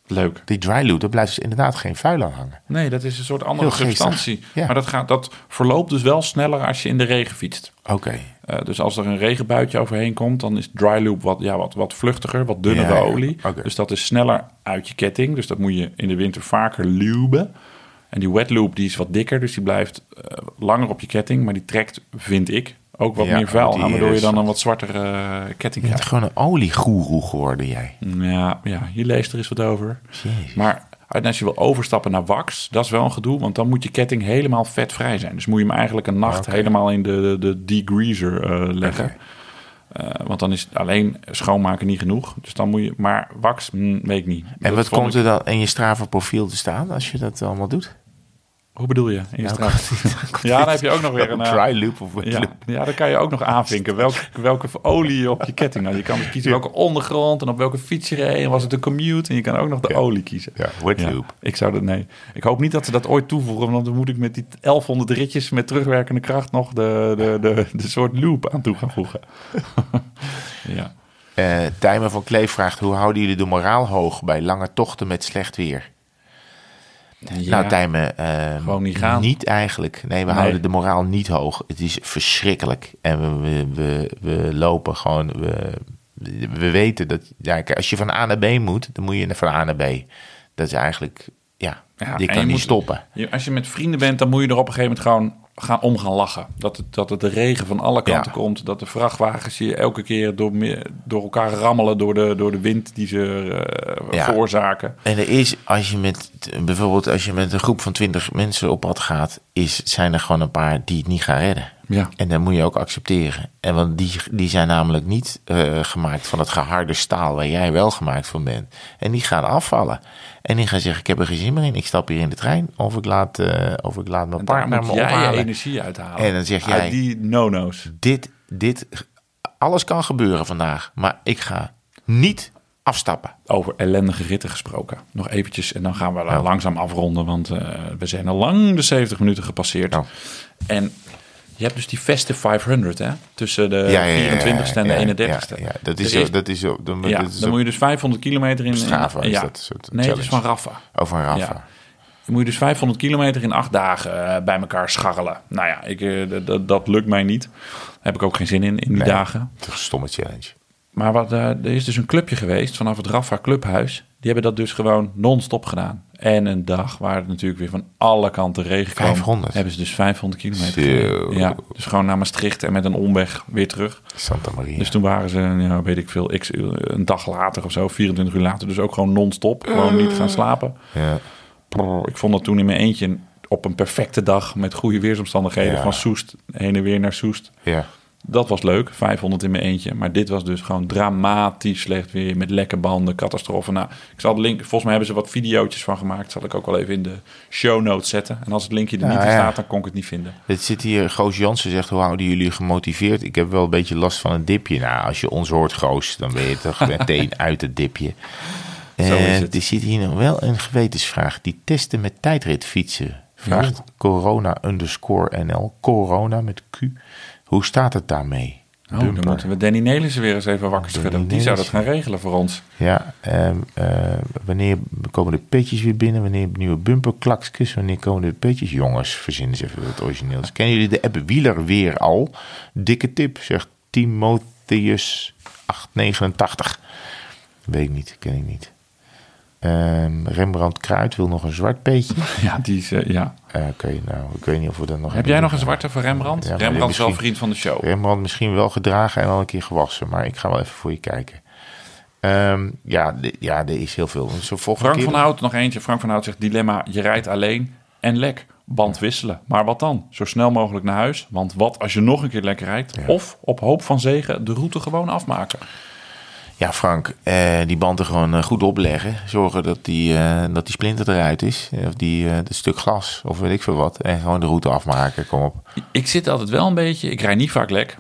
Leuk. Die dry lube, daar blijft dus inderdaad geen vuil aan hangen. Nee, dat is een soort andere Heel substantie. Ja. Maar dat, gaat, dat verloopt dus wel sneller als je in de regen fietst. Oké. Eh, dus als er een regenbuitje overheen komt, dan is dry loop wat, ja, wat, wat vluchtiger, wat dunnere Ja, ja. olie. Oké. Dus dat is sneller uit je ketting. Dus dat moet je in de winter vaker luben. En die wet loop die is wat dikker, dus die blijft eh, langer op je ketting. Maar die trekt, vind ik, ook wat Ja, meer vuil aan, waardoor je dan een wat zwartere eh, ketting Je bent krijgt. gewoon een oliegoeroe geworden, jij. Ja, ja, je leest er eens wat over. Jezus. Maar als je wil overstappen naar wax, dat is wel een gedoe, want dan moet je ketting helemaal vetvrij zijn. Dus moet je hem eigenlijk een nacht helemaal in de, de degreaser eh, leggen. Eh, want dan is alleen schoonmaken niet genoeg. Dus dan moet je, maar wax, hm, weet ik niet. En Dat wat komt ik- er dan in je Strava profiel te staan als je dat allemaal doet? Hoe bedoel je? In je straat? <laughs> ja, dan heb je ook nog weer een... eh, dry lube of wet ja, lube? ja, dan kan je ook nog aanvinken welke, welke olie je op je ketting had. Je kan kiezen welke ondergrond en op welke fiets je reed. En was het een commute? En je kan ook nog de Ja. olie kiezen. Ja, wet Ja, lube. ik zou dat, nee. Ik hoop niet dat ze dat ooit toevoegen, want dan moet ik met die 1100 ritjes met terugwerkende kracht nog de, de, de, de soort loop aan toe gaan voegen. <laughs> ja. Tijmen van Kleef vraagt, hoe houden jullie de moraal hoog bij lange tochten met slecht weer? Ja. Nou, Tijmen, eh, Gewoon niet gaan. Niet eigenlijk. Nee, we Nee. houden de moraal niet hoog. Het is verschrikkelijk. En we, we, we, lopen gewoon. We, we weten dat. Ja, als je van A naar B moet, dan moet je van A naar B. Dat is eigenlijk. Ja, Ja, die kan je niet moet- stoppen. Je- als je met vrienden bent, dan moet je er op een gegeven moment gewoon gaan om gaan lachen. Dat het, dat het de regen van alle kanten Ja. komt. Dat de vrachtwagens je elke keer door, door elkaar rammelen door de, door de wind die ze eh, Ja. veroorzaken. En er is, als je met, bijvoorbeeld als je met een groep van twintig mensen op pad gaat, is, zijn er gewoon een paar die het niet gaan redden. Ja. En dat moet je ook accepteren. En want die, die zijn namelijk niet eh, gemaakt van het geharde staal waar jij wel gemaakt van bent. En die gaan afvallen. En die gaan zeggen, ik heb er geen zin meer in. Ik stap hier in de trein. Of ik laat, eh, of ik laat mijn En partner me jij je energie uithalen. En dan zeg Uit jij- die no-no's. Dit, dit, alles kan gebeuren vandaag. Maar ik ga niet afstappen. Over ellendige ritten gesproken. Nog eventjes en dan gaan we Ja. langzaam afronden. Want eh, we zijn al lang de 70 minuten gepasseerd. Ja. En je hebt dus die Festive 500 hè? Tussen de Ja, ja, ja, ja, 24ste en de ja, 31ste. Ja, dat is, zo, dat is zo. Dan, dat is dan zo- moet je dus 500 kilometer in... Strava is ja. dat soort Nee, het is van. Rafa. Over een Rafa. Dan moet je dus 500 kilometer in acht dagen eh, bij elkaar scharrelen. Nou ja, ik, d- dat lukt mij niet. Daar heb ik ook geen zin in, in die Nee. dagen. Het is een stomme challenge. Maar wat, eh, er is dus een clubje geweest vanaf het Rafa Clubhuis. Die hebben dat dus gewoon non-stop gedaan. En een dag waar het natuurlijk weer van alle kanten regen kwam. 500? Hebben ze dus 500 kilometer. Ja, dus gewoon naar Maastricht en met een omweg weer terug. Santa Maria. Dus toen waren ze, ja, weet ik veel, x, uur- een dag later of zo, 24 uur later. Dus ook gewoon non-stop. Gewoon niet gaan slapen. ja. Ik vond dat toen in mijn eentje op een perfecte dag met goede weersomstandigheden Ja. van Soest heen en weer naar Soest. ja. Dat was leuk, 500 in mijn eentje. Maar dit was dus gewoon dramatisch slecht weer met lekke banden, catastrofe. Nou, ik zal de link, volgens mij hebben ze wat videootjes van gemaakt. Zal ik ook wel even in de show notes zetten. En als het linkje er Ja, niet in ja. staat, dan kon ik het niet vinden. Het zit hier, Goos Jansen zegt, hoe houden jullie gemotiveerd? Ik heb wel een beetje last van een dipje. Nou, als je ons hoort, Goos, dan ben je toch <laughs> meteen uit het dipje. Zo is En het. er zit hier nog wel een gewetensvraag. Die testen met tijdritfietsen. Vraagt corona underscore NL. Corona met Q. Hoe staat het daarmee? Oh, dan moeten we Danny Nelissen weer eens even wakker Danny schudden. Die zou dat gaan regelen voor ons. Ja, ehm, eh, wanneer komen de petjes weer binnen? Wanneer nieuwe bumperklaksjes? Wanneer komen de petjes? Jongens, verzinnen ze even wat origineels. Kennen jullie de app Wieler weer al? Dikke tip, zegt Timotheus 889. Weet ik niet, ken ik niet. Ehm, Rembrandt Kruid wil nog een zwart peetje. <laughs> Ja, die is, eh, ja. Eh, Oké, nou, ik weet niet of we dat nog Heb jij nog een zwarte voor Rembrandt? Ja, Rembrandt is wel vriend van de show. Rembrandt misschien wel gedragen en al een keer gewassen, maar ik ga wel even voor je kijken. Ehm, ja, de- ja, er is heel veel. Volgende Frank keer- van Hout, nog eentje. Frank van Hout zegt, dilemma, je rijdt alleen en lek. Band wisselen. Maar wat dan? Zo snel mogelijk naar huis. Want wat als je nog een keer lekker rijdt? Of op hoop van zegen de route gewoon afmaken. Ja, Frank, eh, die band er gewoon eh, goed opleggen. Zorgen dat die, eh, dat die splinter eruit is. Of die, eh, dat stuk glas, of weet ik veel wat. En gewoon de route afmaken, kom op. Ik zit altijd wel een beetje, ik rijd niet vaak lek.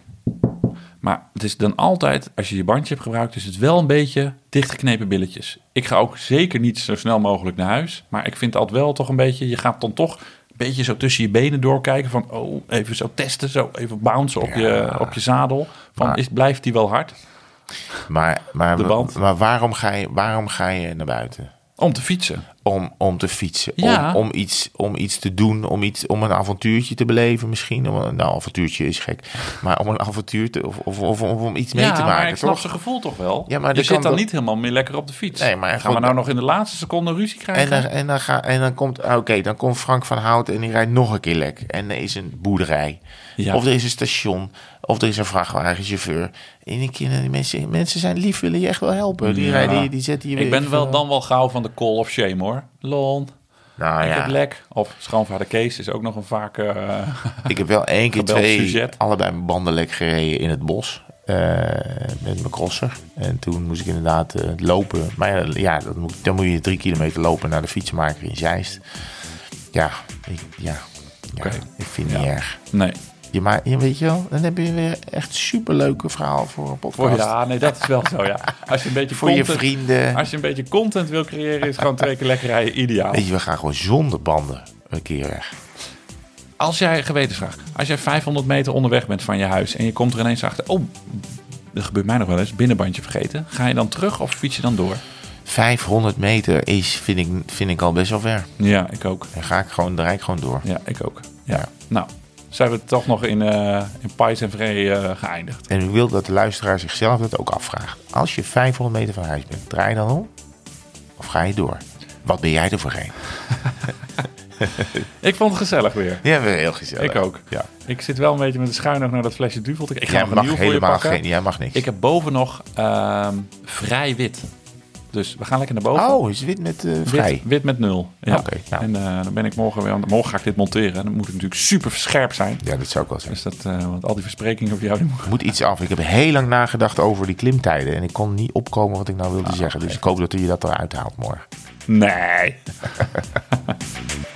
Maar het is dan altijd, als je je bandje hebt gebruikt, is het wel een beetje dichtgeknepen billetjes. Ik ga ook zeker niet zo snel mogelijk naar huis. Maar ik vind het altijd wel toch een beetje, je gaat dan toch een beetje zo tussen je benen doorkijken. Van, oh, even zo testen, zo even bouncen op, je, op je zadel. Van, Maar- is, blijft die wel hard? Maar, maar, De band. maar waarom, ga je, waarom ga je naar buiten? Om te fietsen. Om, om te fietsen. Ja. Om, om, iets, om iets te doen. Om, iets, om een avontuurtje te beleven misschien. Om een, nou, avontuurtje is gek. Maar om een avontuur te... Of, of, of, of om iets mee ja, te maar maken, ik snap toch? zijn gevoel toch wel. Ja, maar je zit dan niet helemaal meer lekker op de fiets. Nee, maar Gaan we nou nog in de laatste seconde ruzie En krijgen? dan, en, dan ga, en dan komt, oké, dan komt Frank van Hout en die rijdt nog een keer lek. En er is een boerderij. Ja. Of er is een station. Of er is een vrachtwagenchauffeur. En die kinderen, die mensen, mensen zijn lief, willen je echt wel helpen. Die, Ja. rijden, die, die zetten je ik weer ben even- wel dan wel gauw van de call of shame hoor. Lon, Nou ik ja, heb lek. Of schoonvader Kees is ook nog een vaak... eh, <laughs> ik heb wel één keer twee, allebei mijn banden lek gereden in het bos. eh, met mijn crosser. En toen moest ik inderdaad eh, lopen. Maar ja, ja dat moet, dan moet je drie kilometer lopen naar de fietsenmaker in Zeist. Ja, ik, ja, ja Oké. ik vind het niet erg. nee. Ja, maar je weet je wel, dan heb je weer echt superleuke verhaal voor een podcast. Voor, ja, nee, dat is wel zo, ja. Als je een beetje <laughs> Voor je content, vrienden. Als je een beetje content wil creëren, is gewoon twee keer lekker rijden ideaal. Weet je, we gaan gewoon zonder banden een keer weg. Als jij, gewetensvraag, als jij 500 meter onderweg bent van je huis en je komt er ineens achter, oh, dat gebeurt mij nog wel eens, binnenbandje vergeten. Ga je dan terug of fiets je dan door? 500 meter is, vind ik, vind ik al best wel ver. Ja, ik ook. Dan ga ik gewoon, dan rijd ik gewoon door. Ja, ik ook. Ja. Ja. Nou, zijn we toch nog in, eh in Pais en Vree eh, geëindigd. En ik wil dat de luisteraar zichzelf dat ook afvraagt. Als je 500 meter van huis bent, draai je dan om? Of ga je door? Wat ben jij er voor een? <laughs> Ik vond het gezellig weer. Ja, weer heel gezellig. Ik ook. Ja. Ik zit wel een beetje met de schuin oog naar dat flesje duvel. te- Ik ga Jij nog mag helemaal geen, jij mag niks. Ik heb boven nog ehm, vrij wit. Dus we gaan lekker naar boven. oh, is wit met eh, vrij? Wit, wit met nul. Ja. Oké, nou. En eh, dan ben ik morgen weer. want Morgen ga ik dit monteren. En dan moet ik natuurlijk super scherp zijn. Ja, dat zou ik wel zeggen. Dus dat, eh, want al die versprekingen over jou. Die moet... moet iets af. Ik heb heel lang nagedacht over die klimtijden. En ik kon niet opkomen wat ik nou wilde zeggen. Dus ik hoop dat u je dat eruit haalt morgen. Nee. <laughs>